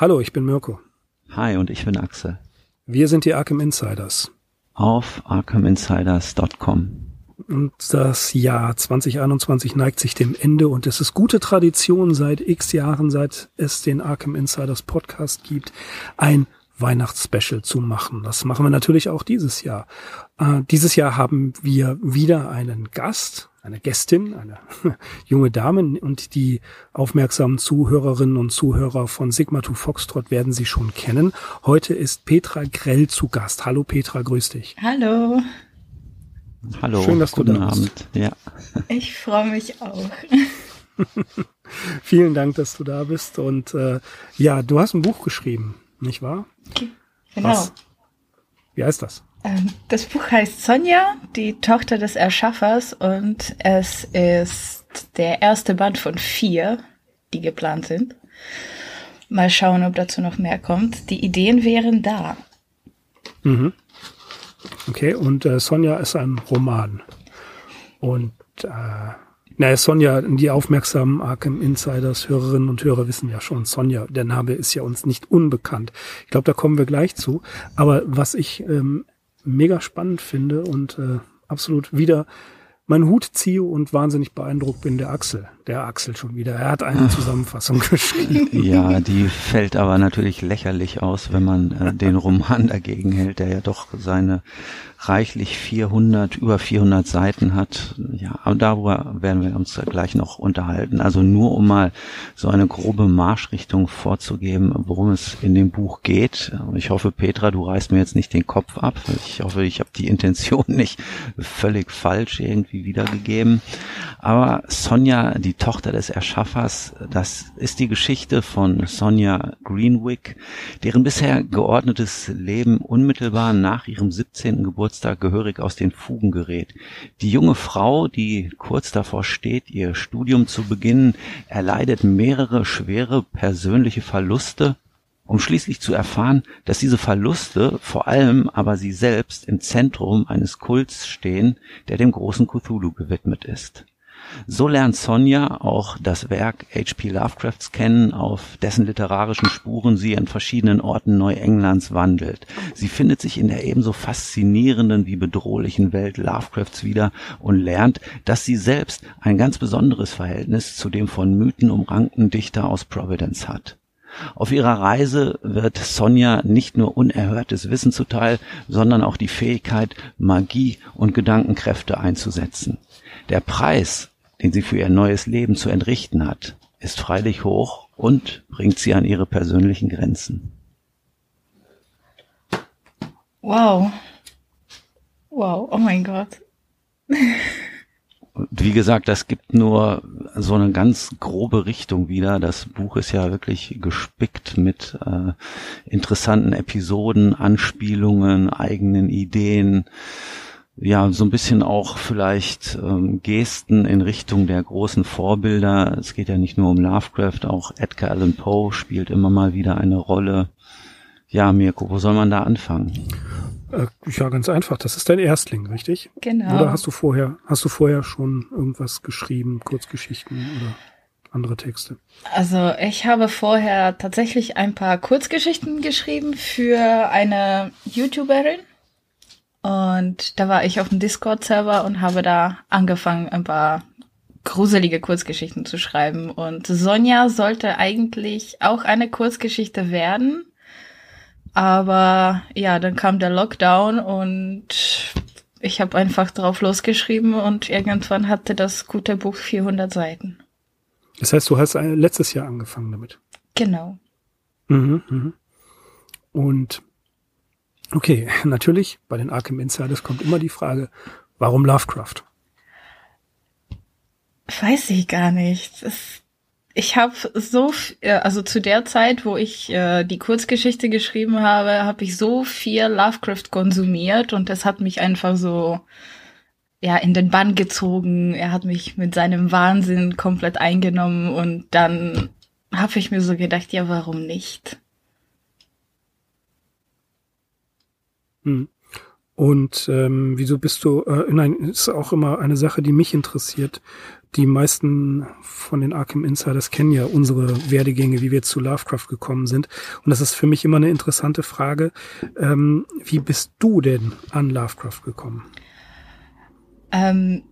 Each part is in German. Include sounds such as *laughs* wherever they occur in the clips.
Hallo, ich bin Mirko. Hi, und ich bin Axel. Wir sind die Arkham Insiders. Auf arkhaminsiders.com. Und das Jahr 2021 neigt sich dem Ende und es ist gute Tradition seit x Jahren, seit es den Arkham Insiders Podcast gibt, ein Weihnachtsspecial zu machen. Das machen wir natürlich auch dieses Jahr. Äh, dieses Jahr haben wir wieder einen Gast, eine Gästin, eine *laughs* junge Dame und die aufmerksamen Zuhörerinnen und Zuhörer von Sigma to Foxtrot werden sie schon kennen. Heute ist Petra Grell zu Gast. Hallo Petra, grüß dich. Hallo. Hallo. Schön, dass guten du da Abend. bist. Ja. *laughs* Ich freue mich auch. *laughs* Vielen Dank, dass du da bist. Und äh, ja, du hast ein Buch geschrieben, nicht wahr? Genau. Was? Wie heißt das? Ähm, Das Buch heißt Sonja, die Tochter des Erschaffers, und es ist der erste Band von vier, die geplant sind. Mal schauen, ob dazu noch mehr kommt. Die Ideen wären da. Mhm. Okay, und äh, Sonja ist ein Roman. Und äh, naja, Sonja, die aufmerksamen Arkham Insiders, Hörerinnen und Hörer wissen ja schon, Sonja, der Name ist ja uns nicht unbekannt. Ich glaube, da kommen wir gleich zu. Aber was ich ähm, mega spannend finde und äh, absolut wieder meinen Hut ziehe und wahnsinnig beeindruckt bin, der Axel. Der Axel schon wieder. Er hat eine Zusammenfassung *laughs* geschrieben. ja, die fällt aber natürlich lächerlich aus, wenn man äh, den Roman dagegen hält, der ja doch seine reichlich 400, über 400 Seiten hat. Ja, aber darüber werden wir uns gleich noch unterhalten. Also nur um mal so eine grobe Marschrichtung vorzugeben, worum es in dem Buch geht. Ich hoffe, Petra, du reißt mir jetzt nicht den Kopf ab. Ich hoffe, ich habe die Intention nicht völlig falsch irgendwie wiedergegeben. Aber Sonja, die Tochter des Erschaffers, das ist die Geschichte von Sonja Greenwick, deren bisher geordnetes Leben unmittelbar nach ihrem 17. Geburtstag gehörig aus den Fugen gerät. Die junge Frau, die kurz davor steht, ihr Studium zu beginnen, erleidet mehrere schwere persönliche Verluste, um schließlich zu erfahren, dass diese Verluste, vor allem aber sie selbst, im Zentrum eines Kults stehen, der dem großen Cthulhu gewidmet ist. So lernt Sonja auch das Werk H.P. Lovecrafts kennen, auf dessen literarischen Spuren sie an verschiedenen Orten Neuenglands wandelt. Sie findet sich in der ebenso faszinierenden wie bedrohlichen Welt Lovecrafts wieder und lernt, dass sie selbst ein ganz besonderes Verhältnis zu dem von Mythen umrankten Dichter aus Providence hat. Auf ihrer Reise wird Sonja nicht nur unerhörtes Wissen zuteil, sondern auch die Fähigkeit, Magie und Gedankenkräfte einzusetzen. Der Preis, den sie für ihr neues Leben zu entrichten hat, ist freilich hoch und bringt sie an ihre persönlichen Grenzen. Wow. Wow, oh mein Gott. Und wie gesagt, das gibt nur so eine ganz grobe Richtung wieder. Das Buch ist ja wirklich gespickt mit äh, interessanten Episoden, Anspielungen, eigenen Ideen. Ja, so ein bisschen auch vielleicht ähm, Gesten in Richtung der großen Vorbilder. Es geht ja nicht nur um Lovecraft, auch Edgar Allan Poe spielt immer mal wieder eine Rolle. Ja, Mirko, wo soll man da anfangen? Äh, ja, ganz einfach. Das ist dein Erstling, richtig? Genau. Oder hast du vorher, hast du vorher schon irgendwas geschrieben, Kurzgeschichten oder andere Texte? Also ich habe vorher tatsächlich ein paar Kurzgeschichten geschrieben für eine YouTuberin. Und da war ich auf dem Discord-Server und habe da angefangen, ein paar gruselige Kurzgeschichten zu schreiben. Und Sonja sollte eigentlich auch eine Kurzgeschichte werden. Aber ja, dann kam der Lockdown und ich habe einfach drauf losgeschrieben und irgendwann hatte das gute Buch 400 Seiten. Das heißt, du hast äh, letztes Jahr angefangen damit. Genau. Mhm, mhm. Und okay, natürlich, bei den Arkham Insiders kommt immer die Frage, warum Lovecraft? Weiß ich gar nicht. Ich habe so, also zu der Zeit, wo ich äh, die Kurzgeschichte geschrieben habe, habe ich so viel Lovecraft konsumiert und das hat mich einfach so ja in den Bann gezogen. Er hat mich mit seinem Wahnsinn komplett eingenommen und dann habe ich mir so gedacht, ja, warum nicht? Hm. Und ähm, wieso bist du, äh, nein, ist auch immer eine Sache, die mich interessiert. die meisten von den Arkham Insiders kennen ja unsere Werdegänge, wie wir zu Lovecraft gekommen sind. Und das ist für mich immer eine interessante Frage. Ähm, wie bist du denn an Lovecraft gekommen? Ähm,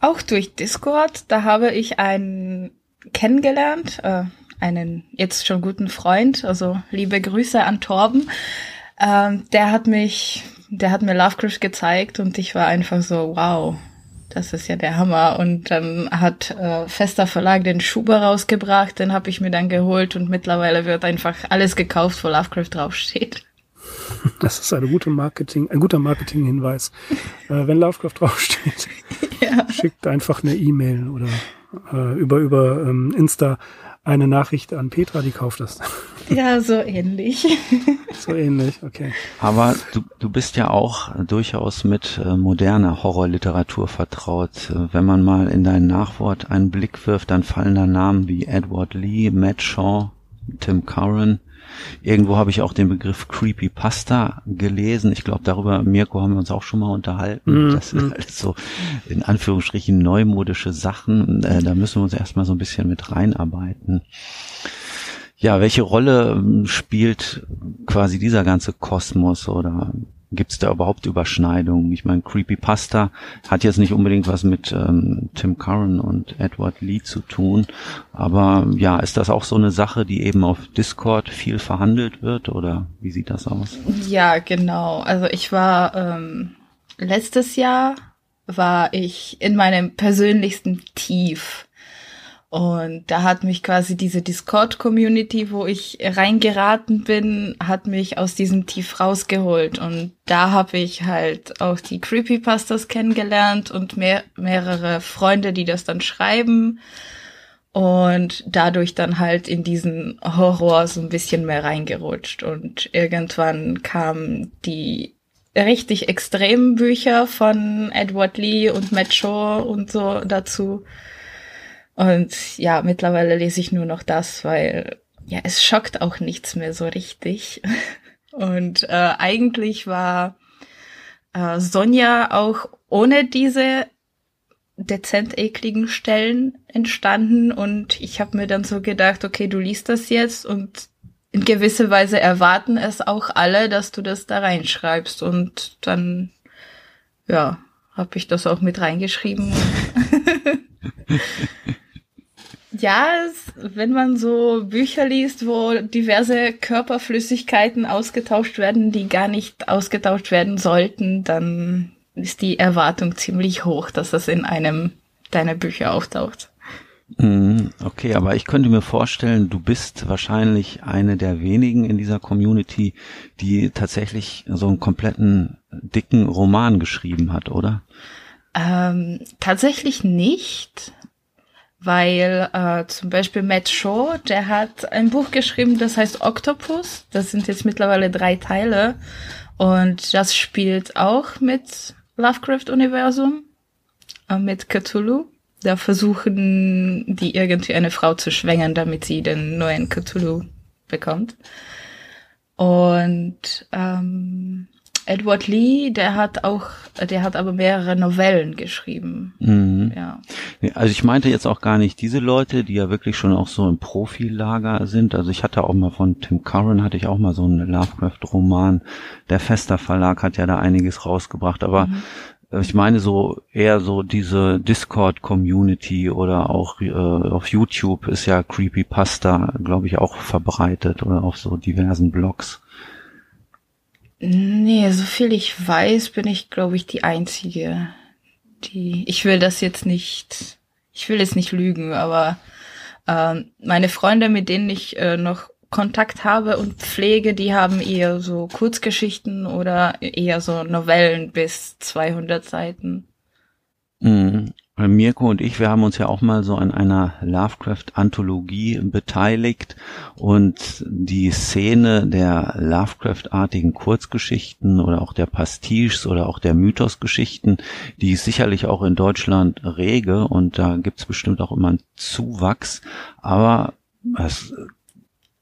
auch durch Discord. Da habe ich einen kennengelernt, äh, einen jetzt schon guten Freund. Also liebe Grüße an Torben. Ähm, der hat mich, der hat mir Lovecraft gezeigt und ich war einfach so, wow, das ist ja der Hammer. Und dann hat äh, Fester Verlag den Schuber rausgebracht, den habe ich mir dann geholt und mittlerweile wird einfach alles gekauft, wo Lovecraft draufsteht. Das ist eine gute Marketing, ein guter Marketinghinweis. äh, wenn Lovecraft draufsteht, *laughs* ja. schickt einfach eine E-Mail oder äh, über über ähm, Insta eine Nachricht an Petra, die kauft das. *laughs* Ja, so ähnlich. So ähnlich, okay. Aber du, du bist ja auch durchaus mit äh, moderner Horrorliteratur vertraut. Äh, wenn man mal in dein Nachwort einen Blick wirft, dann fallen da Namen wie Edward Lee, Matt Shaw, Tim Curran. Irgendwo habe ich auch den Begriff Creepypasta gelesen. Ich glaube, darüber, Mirko, haben wir uns auch schon mal unterhalten. Mm, das sind mm. alles so in Anführungsstrichen neumodische Sachen. Äh, da müssen wir uns erstmal so ein bisschen mit reinarbeiten. Ja, welche Rolle ähm, spielt quasi dieser ganze Kosmos oder Gibt es da überhaupt Überschneidungen? Ich meine, Creepypasta hat jetzt nicht unbedingt was mit ähm, Tim Curran und Edward Lee zu tun, aber ja, ist das auch so eine Sache, die eben auf Discord viel verhandelt wird oder wie sieht das aus? Ja, genau. Also ich war ähm, letztes Jahr war ich in meinem persönlichsten Tief und da hat mich quasi diese Discord-Community, wo ich reingeraten bin, hat mich aus diesem Tief rausgeholt. Und da habe ich halt auch die Creepypastas kennengelernt und mehr, mehrere Freunde, die das dann schreiben. Und dadurch dann halt in diesen Horror so ein bisschen mehr reingerutscht. Und irgendwann kamen die richtig extremen Bücher von Edward Lee und Matt Shaw und so dazu. Und ja, mittlerweile lese ich nur noch das, weil ja, es schockt auch nichts mehr so richtig. *laughs* Und äh, eigentlich war äh, Sonja auch ohne diese dezent ekligen Stellen entstanden und ich habe mir dann so gedacht, okay, du liest das jetzt und in gewisser Weise erwarten es auch alle, dass du das da reinschreibst und dann ja, habe ich das auch mit reingeschrieben. *laughs* *laughs* Ja, wenn man so Bücher liest, wo diverse Körperflüssigkeiten ausgetauscht werden, die gar nicht ausgetauscht werden sollten, dann ist die Erwartung ziemlich hoch, dass das in einem deiner Bücher auftaucht. Mhm, okay, aber ich könnte mir vorstellen, du bist wahrscheinlich eine der wenigen in dieser Community, die tatsächlich so einen kompletten dicken Roman geschrieben hat, oder? Ähm, tatsächlich nicht weil äh, zum Beispiel Matt Shaw, der hat ein Buch geschrieben, das heißt Octopus. Das sind jetzt mittlerweile drei Teile und das spielt auch mit Lovecraft-Universum, äh, mit Cthulhu. Da versuchen die irgendwie eine Frau zu schwängern, damit sie den neuen Cthulhu bekommt. Und ähm, Edward Lee, der hat auch, der hat aber mehrere Novellen geschrieben. Mhm. Ja. Also ich meinte jetzt auch gar nicht diese Leute, die ja wirklich schon auch so im Profilager sind. Also ich hatte auch mal von Tim Curran hatte ich auch mal so einen Lovecraft-Roman. Der Fester Verlag hat ja da einiges rausgebracht, aber mhm. Ich meine so eher so diese Discord-Community oder auch äh, auf YouTube ist ja Creepypasta, glaube ich, auch verbreitet oder auf so diversen Blogs. Nee, so viel ich weiß, bin ich, glaube ich, die Einzige, die. Ich will das jetzt nicht. Ich will jetzt nicht lügen, aber ähm, meine Freunde, mit denen ich äh, noch Kontakt habe und pflege, die haben eher so Kurzgeschichten oder eher so Novellen bis 200 Seiten. Mhm. Mirko und ich, wir haben uns ja auch mal so an einer Lovecraft-Anthologie beteiligt und die Szene der Lovecraft-artigen Kurzgeschichten oder auch der Pastiches oder auch der Mythosgeschichten, die ist sicherlich auch in Deutschland rege und da gibt's bestimmt auch immer einen Zuwachs, aber es,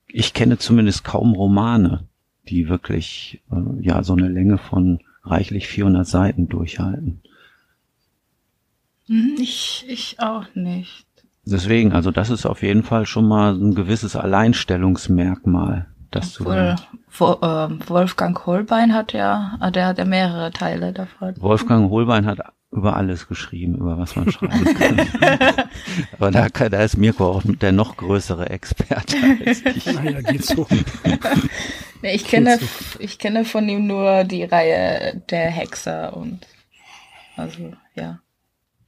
ich kenne zumindest kaum Romane, die wirklich äh, ja so eine Länge von reichlich 400 Seiten durchhalten. Hm, Ich, ich auch nicht. Deswegen, also das ist auf jeden Fall schon mal ein gewisses Alleinstellungsmerkmal, dass du Wohl, wo, ähm, Wolfgang Holbein hat ja, ah, der hat ja mehrere Teile davon. Wolfgang Holbein hat über alles geschrieben, über was man schreiben kann. *laughs* Aber da, da ist Mirko auch der noch größere Experte als *laughs* ich. Naja, geht so. *laughs* Nee, ich kenne, so. ich kenne von ihm nur die Reihe der Hexer und also ja,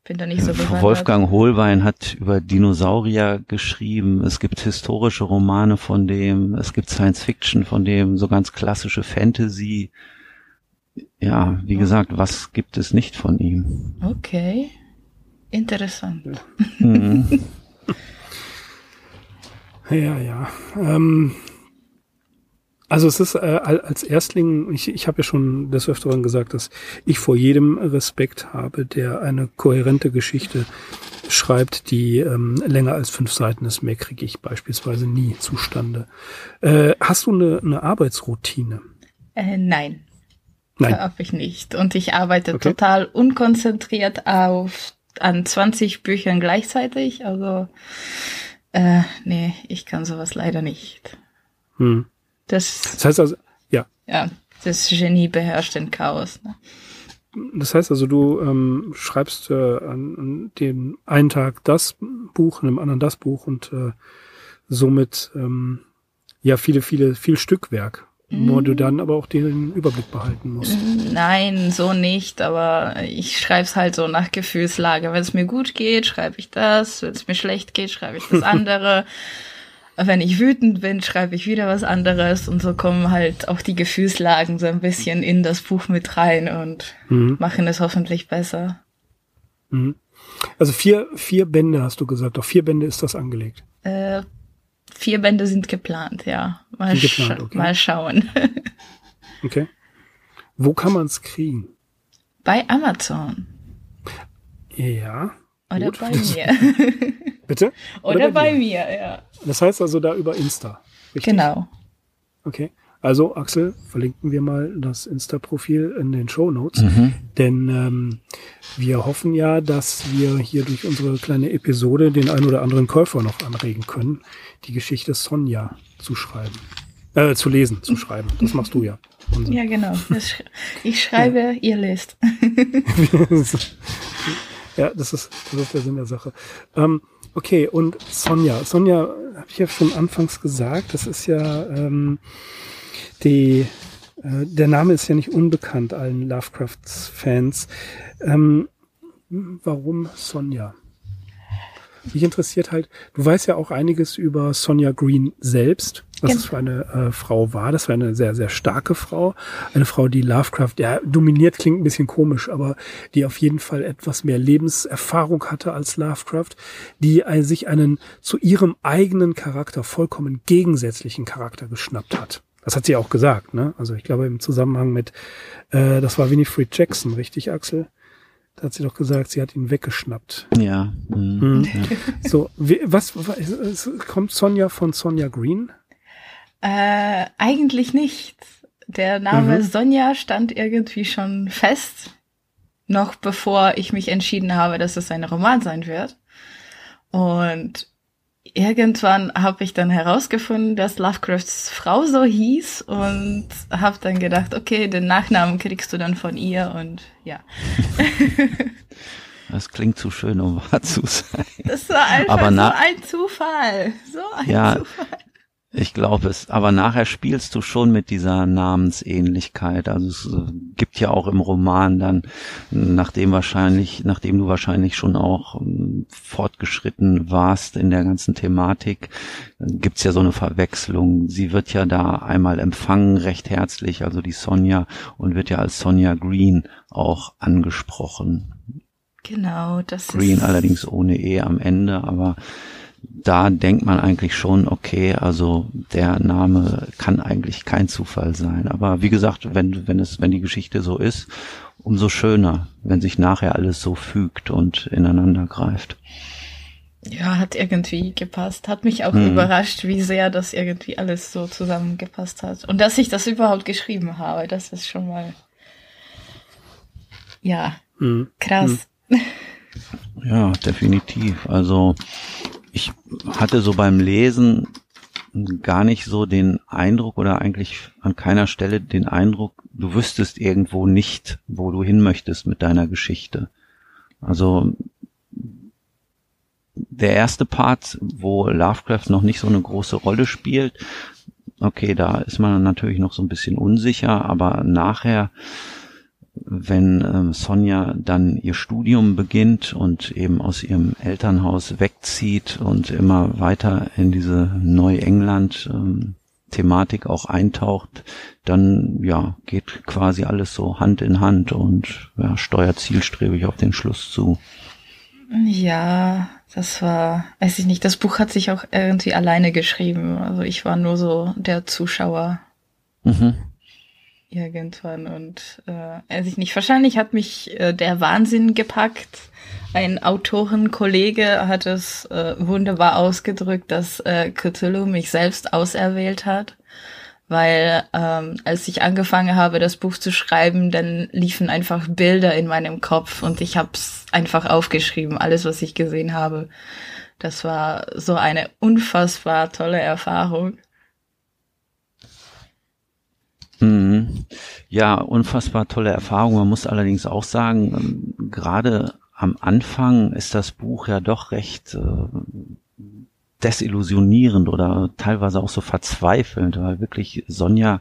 bin da nicht so bewandert. Wolfgang Holbein hat über Dinosaurier geschrieben. Es gibt historische Romane von dem, es gibt Science Fiction von dem, so ganz klassische Fantasy. Ja, wie gesagt, was gibt es nicht von ihm? Okay, interessant. Mhm. *laughs* Ja, ja. Ähm, also es ist äh, al- als Erstling, ich, ich habe ja schon des Öfteren gesagt, dass ich vor jedem Respekt habe, der eine kohärente Geschichte schreibt, die ähm, länger als fünf Seiten ist. Mehr kriege ich beispielsweise nie zustande. Äh, hast du eine, eine Arbeitsroutine? Äh, nein, Nein. habe ich nicht. Und ich arbeite Okay. total unkonzentriert auf an 20 Büchern gleichzeitig. Also äh, nee, ich kann sowas leider nicht. Hm. Das Das heißt also, ja, ja, das Genie beherrscht den Chaos. Ne? das heißt also, du ähm, schreibst äh, an, an dem einen Tag das Buch, an dem anderen das Buch und äh, somit ähm, ja viele, viele, viel Stückwerk, wo du dann aber auch den Überblick behalten musst. Nein, so nicht, aber ich schreib's halt so nach Gefühlslage. Wenn es mir gut geht, schreibe ich das. Wenn es mir schlecht geht, schreibe ich das *laughs* andere. Wenn ich wütend bin, schreibe ich wieder was anderes. Und so kommen halt auch die Gefühlslagen so ein bisschen in das Buch mit rein und Mhm. machen es hoffentlich besser. Mhm. Also vier, vier Bände hast du gesagt. Auf vier Bände ist das angelegt. Äh, vier Bände sind geplant, ja. Mal, geplant, okay. mal schauen. *laughs* Okay. Wo kann man es kriegen? bei Amazon. Ja. Oder Gut. bei mir. *laughs* *laughs* Bitte? Oder, bei, mir, ja. Das heißt also da über Insta. Richtig? Genau. Okay. Also, Axel, verlinken wir mal das Insta-Profil in den Show Notes. Mhm. Denn ähm, wir hoffen ja, dass wir hier durch unsere kleine Episode den ein oder anderen Käufer noch anregen können, die Geschichte Sonja zu schreiben. Äh, zu lesen, zu schreiben. Das machst du ja. Unsinn. Ja, genau. Sch ich schreibe, ihr lest. *laughs* ja, das ist, das ist der Sinn der Sache. Ähm, okay, und Sonja. Sonja, habe ich ja schon anfangs gesagt, das ist ja ähm, die, äh, der Name ist ja nicht unbekannt allen Lovecrafts-Fans. Ähm, warum Sonja? Mich interessiert halt, du weißt ja auch einiges über Sonja Green selbst, was es für eine äh, Frau war. Das war eine sehr, sehr starke Frau. Eine Frau, die Lovecraft, ja, dominiert klingt ein bisschen komisch, aber die auf jeden Fall etwas mehr Lebenserfahrung hatte als Lovecraft, die ein, sich einen zu ihrem eigenen Charakter vollkommen gegensätzlichen Charakter geschnappt hat. Das hat sie auch gesagt, ne? Also ich glaube im Zusammenhang mit, äh, das war Winifred Jackson, richtig, Axel? Da hat sie doch gesagt, sie hat ihn weggeschnappt. Ja. Mhm. Mhm. ja. So, wie, was, was kommt Sonja von Sonja Green? Äh, eigentlich nicht. Der Name Mhm. Sonja stand irgendwie schon fest, noch bevor ich mich entschieden habe, dass es ein Roman sein wird. Und irgendwann habe ich dann herausgefunden, dass Lovecrafts Frau so hieß und habe dann gedacht, okay, den Nachnamen kriegst du dann von ihr und ja. *laughs* Das klingt zu schön, um wahr zu sein. Das war einfach Aber so ein Zufall. So ein Ja. Zufall. Ich glaube es, aber nachher spielst du schon mit dieser Namensähnlichkeit. Also es äh, gibt ja auch im Roman dann, nachdem wahrscheinlich, nachdem du wahrscheinlich schon auch ähm, fortgeschritten warst in der ganzen Thematik, gibt's ja so eine Verwechslung. Sie wird ja da einmal empfangen, recht herzlich, also die Sonja, und wird ja als Sonja Green auch angesprochen. Genau, das Green ist allerdings ohne E am Ende, aber da denkt man eigentlich schon, okay, also der Name kann eigentlich kein Zufall sein. Aber wie gesagt, wenn, wenn es, wenn die Geschichte so ist, umso schöner, wenn sich nachher alles so fügt und ineinander greift. Ja, hat irgendwie gepasst. Hat mich auch Mhm. überrascht, wie sehr das irgendwie alles so zusammengepasst hat. Und dass ich das überhaupt geschrieben habe, das ist schon mal, ja, Hm. krass. *laughs* Ja, definitiv. Also ich hatte so beim Lesen gar nicht so den Eindruck oder eigentlich an keiner Stelle den Eindruck, du wüsstest irgendwo nicht, wo du hin möchtest mit deiner Geschichte. Also der erste Part, wo Lovecraft noch nicht so eine große Rolle spielt, okay, da ist man natürlich noch so ein bisschen unsicher, aber nachher wenn ähm, Sonja dann ihr Studium beginnt und eben aus ihrem Elternhaus wegzieht und immer weiter in diese Neuengland ähm, Thematik auch eintaucht, dann ja geht quasi alles so Hand in Hand und ja, steuert zielstrebig auf den Schluss zu. Ja, das war, weiß ich nicht, das Buch hat sich auch irgendwie alleine geschrieben. Also ich war nur so der Zuschauer. Mhm irgendwann und äh, weiß ich nicht, wahrscheinlich hat mich äh, der Wahnsinn gepackt. Ein Autorenkollege hat es äh, wunderbar ausgedrückt, dass äh, Cthulhu mich selbst auserwählt hat, weil ähm, als ich angefangen habe, das Buch zu schreiben, dann liefen einfach Bilder in meinem Kopf und ich habe es einfach aufgeschrieben, alles, was ich gesehen habe. Das war so eine unfassbar tolle Erfahrung. Mhm. Ja, unfassbar tolle Erfahrung. Man muss allerdings auch sagen, ähm, gerade am Anfang ist das Buch ja doch recht äh, desillusionierend oder teilweise auch so verzweifelnd, weil wirklich Sonja,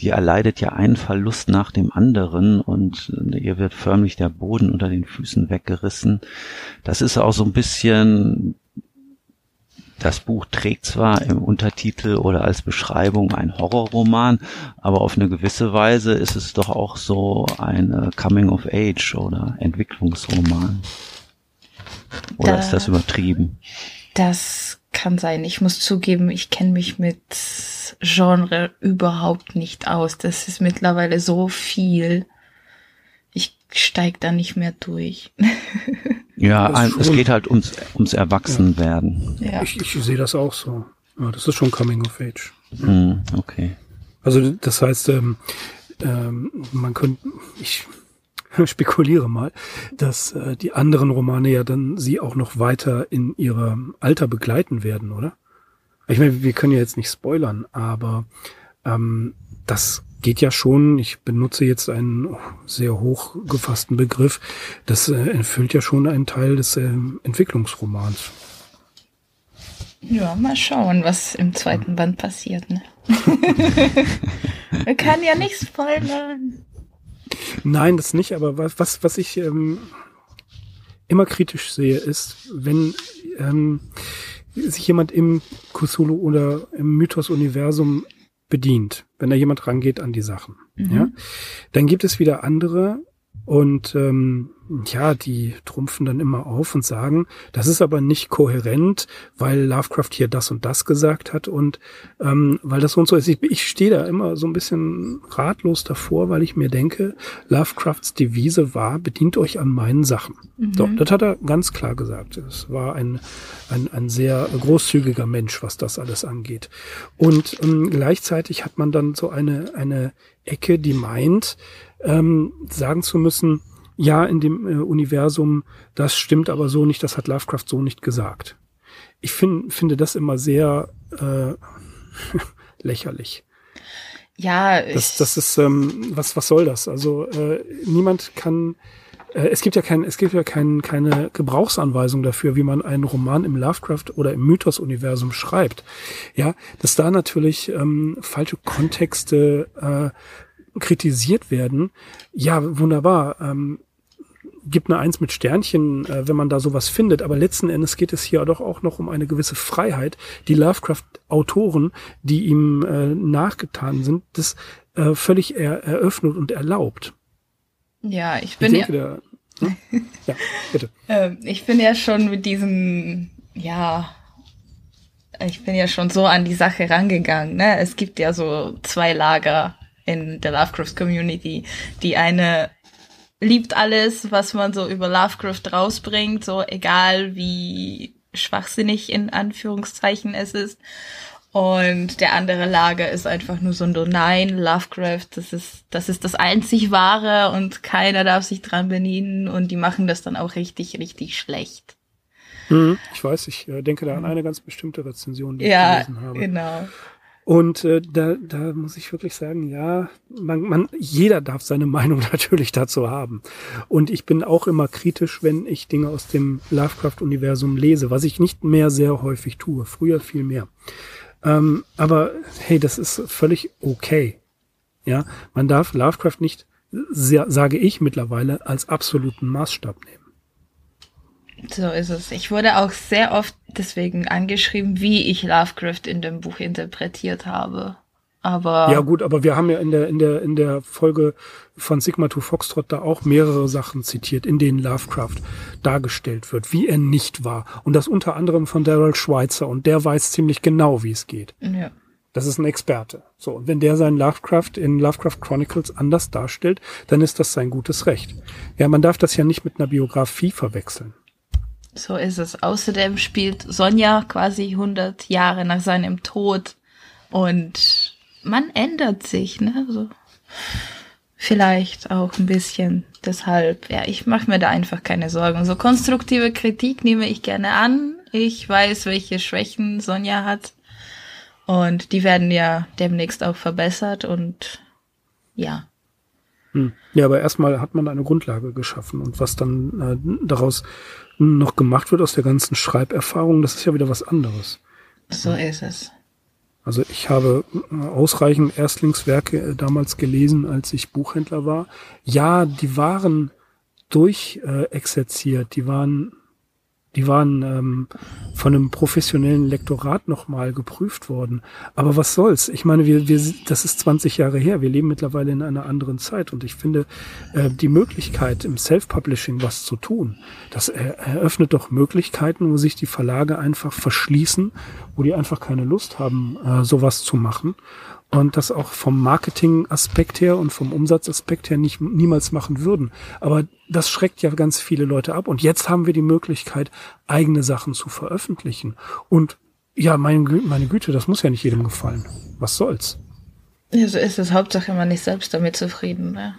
die erleidet ja einen Verlust nach dem anderen und äh, ihr wird förmlich der Boden unter den Füßen weggerissen. Das ist auch so ein bisschen das Buch trägt zwar im Untertitel oder als Beschreibung ein Horrorroman, aber auf eine gewisse Weise ist es doch auch so ein Coming of Age oder Entwicklungsroman. Oder da, ist das übertrieben? Das kann sein. Ich muss zugeben, ich kenne mich mit Genre überhaupt nicht aus. Das ist mittlerweile so viel. Ich steig da nicht mehr durch. *laughs* Ja, ein, es geht halt ums, ums Erwachsenwerden. Ja. Ich, ich sehe das auch so. Ja, das ist schon Coming of Age. Mm, okay. Also das heißt, ähm, ähm, man könnte, ich *laughs* spekuliere mal, dass äh, die anderen Romane ja dann sie auch noch weiter in ihrem Alter begleiten werden, oder? Ich meine, wir können ja jetzt nicht spoilern, aber ähm, das geht ja schon, ich benutze jetzt einen sehr hochgefassten Begriff, das äh, erfüllt ja schon einen Teil des äh, Entwicklungsromans. Ja, mal schauen, was im zweiten Band passiert. Ne? Man *laughs* kann ja nicht spoilern. Nein, das nicht, aber was, was, was ich ähm, immer kritisch sehe, ist, wenn ähm, sich jemand im Cthulhu oder im Mythos-Universum bedient, wenn da jemand rangeht an die Sachen. Mhm. Ja, dann gibt es wieder andere und ähm, ja, die trumpfen dann immer auf und sagen, das ist aber nicht kohärent, weil Lovecraft hier das und das gesagt hat und ähm, weil das so und so ist. Ich, ich stehe da immer so ein bisschen ratlos davor, weil ich mir denke, Lovecrafts Devise war, bedient euch an meinen Sachen. Mhm. So, das hat er ganz klar gesagt. Es war ein, ein, ein sehr großzügiger Mensch, was das alles angeht. Und ähm, gleichzeitig hat man dann so eine, eine Ecke, die meint, ähm, sagen zu müssen, ja, in dem äh, Universum, das stimmt aber so nicht, das hat Lovecraft so nicht gesagt. Ich find, finde das immer sehr äh, *laughs* lächerlich. Ja, das, das ist ähm, was was soll das? Also äh, niemand kann äh, es gibt ja kein es gibt ja kein, keine Gebrauchsanweisung dafür, wie man einen Roman im Lovecraft oder im Mythos-Universum schreibt. Ja, dass da natürlich ähm, falsche Kontexte äh, kritisiert werden, ja, wunderbar. Ähm, gibt eine Eins mit Sternchen, äh, wenn man da sowas findet. Aber letzten Endes geht es hier doch auch noch um eine gewisse Freiheit, die Lovecraft-Autoren, die ihm äh, nachgetan sind, das äh, völlig er eröffnet und erlaubt. Ja, ich bin ich denke, ja, der, hm? ja, bitte. *laughs* äh, ich bin ja schon mit diesem, ja, ich bin ja schon so an die Sache rangegangen. Ne? Es gibt ja so zwei Lager in der Lovecraft Community. Die eine liebt alles, was man so über Lovecraft rausbringt, so egal wie schwachsinnig in Anführungszeichen es ist. Und der andere Lager ist einfach nur so, nein, Lovecraft, das ist, das ist das einzig wahre und keiner darf sich dran bedienen und die machen das dann auch richtig, richtig schlecht. Mhm, ich weiß, ich äh, denke da an eine ganz bestimmte Rezension, die ja, ich gelesen habe. Genau. Und äh, da, da muss ich wirklich sagen, ja, man, man, jeder darf seine *laughs* Meinung natürlich dazu haben. Und ich bin auch immer kritisch, wenn ich Dinge aus dem Lovecraft-Universum lese, was ich nicht mehr sehr häufig tue. Früher viel mehr. Ähm, aber hey, das ist völlig okay. Ja, man darf Lovecraft nicht, sage ich mittlerweile, als absoluten Maßstab nehmen. So ist es. Ich wurde auch sehr oft deswegen angeschrieben, wie ich Lovecraft in dem Buch interpretiert habe. Aber ja gut, aber wir haben ja in der in der in der Folge von Sigma to Foxtrot da auch mehrere Sachen zitiert, in denen Lovecraft dargestellt wird, wie er nicht war und das unter anderem von Daryl Schweitzer und der weiß ziemlich genau, wie es geht. Ja. Das ist ein Experte. So und wenn der seinen Lovecraft in Lovecraft Chronicles anders darstellt, dann ist das sein gutes Recht. Ja, man darf das ja nicht mit einer Biografie verwechseln. So ist es. Außerdem spielt Sonja quasi 100 Jahre nach seinem Tod und man ändert sich, ne? So. Vielleicht auch ein bisschen. Deshalb, ja, ich mache mir da einfach keine Sorgen. So konstruktive Kritik nehme ich gerne an. Ich weiß, welche Schwächen Sonja hat. Und die werden ja demnächst auch verbessert und ja. Hm. Ja, aber erstmal hat man eine Grundlage geschaffen und was dann äh, daraus noch gemacht wird aus der ganzen Schreiberfahrung, das ist ja wieder was anderes. So ist es. Also ich habe ausreichend Erstlingswerke äh, damals gelesen, als ich Buchhändler war. Ja, die waren durchexerziert, die waren die waren ähm, von einem professionellen Lektorat nochmal geprüft worden. Aber was soll's? Ich meine, wir, wir, das ist 20 Jahre her. Wir leben mittlerweile in einer anderen Zeit. Und ich finde, äh, die Möglichkeit, im Self-Publishing was zu tun, das er, eröffnet doch Möglichkeiten, wo sich die Verlage einfach verschließen, wo die einfach keine Lust haben, äh, sowas zu machen und das auch vom Marketing-Aspekt her und vom Umsatzaspekt her nicht niemals machen würden. Aber das schreckt ja ganz viele Leute ab. Und jetzt haben wir die Möglichkeit, eigene Sachen zu veröffentlichen. Und ja, meine, meine Güte, das muss ja nicht jedem gefallen. Was soll's? Ja, so ist es. Hauptsache man nicht selbst damit zufrieden. Ne?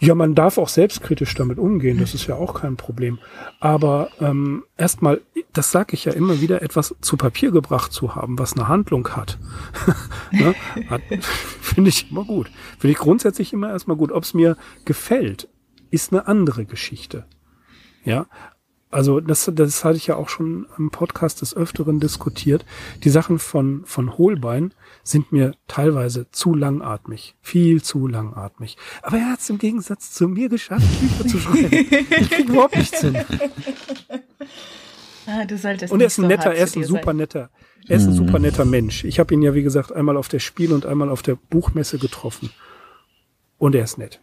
Ja, man darf auch selbstkritisch damit umgehen, das ist ja auch kein Problem. Aber ähm, erstmal, das sage ich ja immer wieder, etwas zu Papier gebracht zu haben, was eine Handlung hat, *laughs* ne, hat *laughs* finde ich immer gut. Finde ich grundsätzlich immer erstmal gut. Ob es mir gefällt, ist eine andere Geschichte. Ja, also das, das hatte ich ja auch schon im Podcast des Öfteren diskutiert. Die Sachen von, von Holbein sind mir teilweise zu langatmig. Viel zu langatmig. Aber er hat es im Gegensatz zu mir geschafft, Bücher zu schreiben. ich krieg überhaupt nichts hin. Ah, du solltest und er ist ein netter, er ist ein super sein. netter, er ist ein super netter Mensch. Ich habe ihn ja, wie gesagt, einmal auf der Spiel und einmal auf der Buchmesse getroffen. Und er ist nett.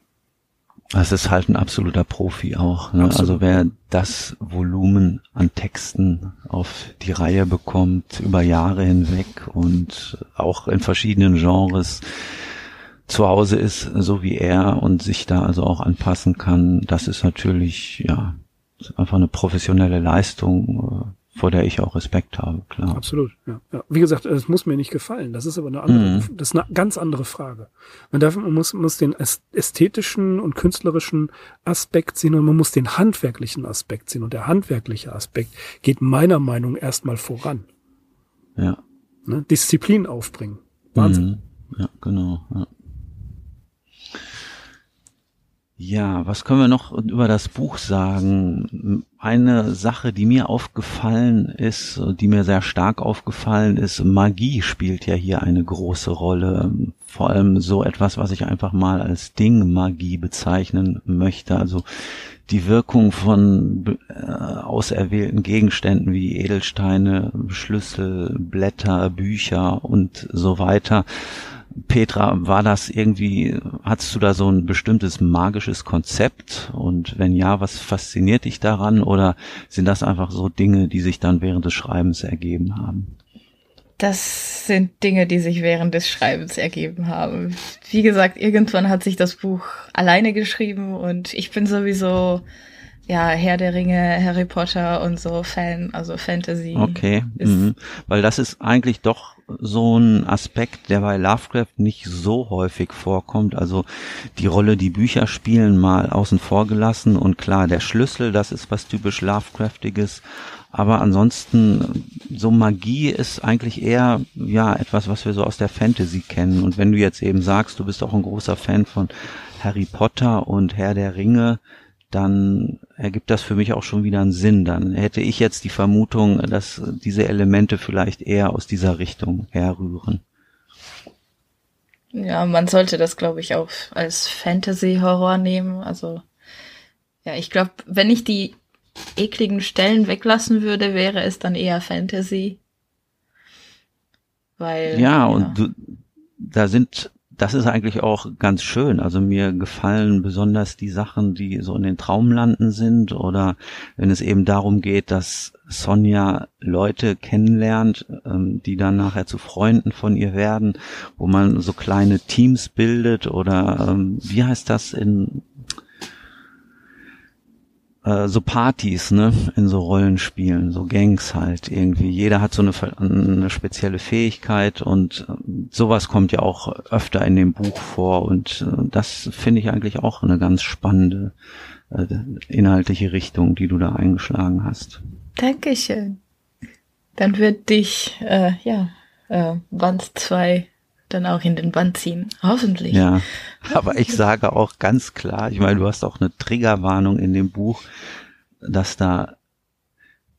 Das ist halt ein absoluter Profi auch. Ne? Also wer das Volumen an Texten auf die Reihe bekommt über Jahre hinweg und auch in verschiedenen Genres zu Hause ist, so wie er und sich da also auch anpassen kann, das ist natürlich ja einfach eine professionelle Leistung äh, vor der ich auch Respekt habe, klar. Absolut, ja. ja. Wie gesagt, es muss mir nicht gefallen. Das ist aber eine andere, mhm. das ist eine ganz andere Frage. Man darf, man muss, muss den ästhetischen und künstlerischen Aspekt sehen und man muss den handwerklichen Aspekt sehen. Und der handwerkliche Aspekt geht meiner Meinung erstmal voran. Ja. Ne? Disziplin aufbringen. Wahnsinn. Mhm. Ja, genau. Ja. Ja, was können wir noch über das Buch sagen? Eine Sache, die mir aufgefallen ist, die mir sehr stark aufgefallen ist, Magie spielt ja hier eine große Rolle. Vor allem so etwas, was ich einfach mal als Ding-Magie bezeichnen möchte. Also die Wirkung von äh, auserwählten Gegenständen wie Edelsteine, Schlüssel, Blätter, Bücher und so weiter Petra, war das irgendwie, hattest du da so ein bestimmtes magisches Konzept? Und wenn ja, was fasziniert dich daran? Oder sind das einfach so Dinge, die sich dann während des Schreibens ergeben haben? Das sind Dinge, die sich während des Schreibens ergeben haben. Wie gesagt, irgendwann hat sich das Buch alleine geschrieben und ich bin sowieso ja, Herr der Ringe, Harry Potter und so Fan, also Fantasy. Okay, mhm. weil das ist eigentlich doch so ein Aspekt, der bei Lovecraft nicht so häufig vorkommt. Also die Rolle, die Bücher spielen, mal außen vor gelassen. Und klar, der Schlüssel, das ist was typisch Lovecraftiges. Aber ansonsten, so Magie ist eigentlich eher, ja, etwas, was wir so aus der Fantasy kennen. Und wenn du jetzt eben sagst, du bist auch ein großer Fan von Harry Potter und Herr der Ringe, dann ergibt das für mich auch schon wieder einen Sinn. Dann hätte ich jetzt die Vermutung, dass diese Elemente vielleicht eher aus dieser Richtung herrühren. Ja, man sollte das, glaube ich, auch als Fantasy-Horror nehmen. Also, ja, ich glaube, wenn ich die ekligen Stellen weglassen würde, wäre es dann eher Fantasy. Weil. Ja, ja. und du, da sind das ist eigentlich auch ganz schön. Also mir gefallen besonders die Sachen, die so in den Traumlanden sind oder wenn es eben darum geht, dass Sonja Leute kennenlernt, ähm, die dann nachher zu Freunden von ihr werden, wo man so kleine Teams bildet oder ähm, wie heißt das in äh, so Partys, ne, in so Rollenspielen, so Gangs halt irgendwie. Jeder hat so eine, eine spezielle Fähigkeit und äh, sowas kommt ja auch öfter in dem Buch vor und äh, das finde ich eigentlich auch eine ganz spannende äh, inhaltliche Richtung, die du da eingeschlagen hast. Dankeschön. Dann wird dich, äh, ja, äh, Band 2 dann auch in den Band ziehen. Hoffentlich. Ja, *laughs* aber ich sage auch ganz klar, ich meine, du hast auch eine Triggerwarnung in dem Buch, dass da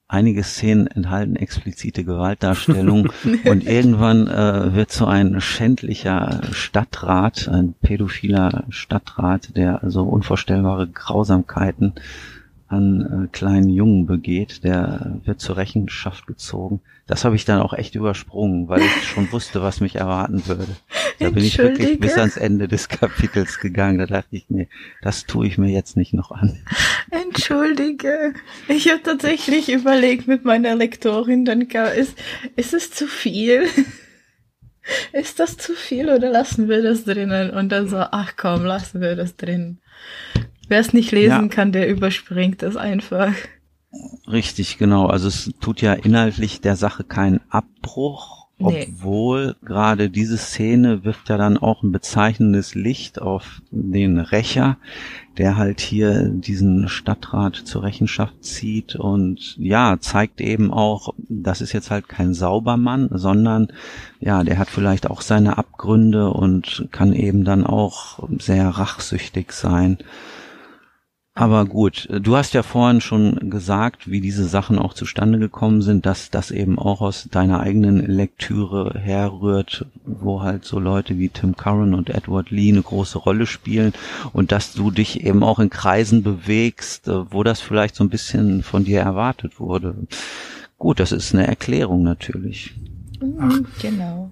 einige Szenen enthalten explizite Gewaltdarstellung *laughs* und irgendwann äh, wird so ein schändlicher Stadtrat, ein pädophiler Stadtrat, der also unvorstellbare Grausamkeiten an äh, kleinen Jungen begeht, der wird zur Rechenschaft gezogen. Das habe ich dann auch echt übersprungen, weil ich *laughs* schon wusste, was mich erwarten würde. Da bin ich wirklich bis ans Ende des Kapitels gegangen. Da dachte ich, nee, das tue ich mir jetzt nicht noch an. *laughs* Entschuldige. Ich habe tatsächlich überlegt mit meiner Lektorin, dann ist, ist es zu viel? *laughs* Ist das zu viel oder lassen wir das drinnen? Und dann so, ach komm, lassen wir das drin. Wer es nicht lesen ja. kann, der überspringt es einfach. Richtig, genau. Also es tut ja inhaltlich der Sache keinen Abbruch, nee. obwohl gerade diese Szene wirft ja dann auch ein bezeichnendes Licht auf den Rächer, der halt hier diesen Stadtrat zur Rechenschaft zieht und ja, zeigt eben auch, das ist jetzt halt kein Saubermann, sondern ja, der hat vielleicht auch seine Abgründe und kann eben dann auch sehr rachsüchtig sein. Aber gut, du hast ja vorhin schon gesagt, wie diese Sachen auch zustande gekommen sind, dass das eben auch aus deiner eigenen Lektüre herrührt, wo halt so Leute wie Tim Curran und Edward Lee eine große Rolle spielen und dass du dich eben auch in Kreisen bewegst, wo das vielleicht so ein bisschen von dir erwartet wurde. Gut, das ist eine Erklärung natürlich. Ach, genau.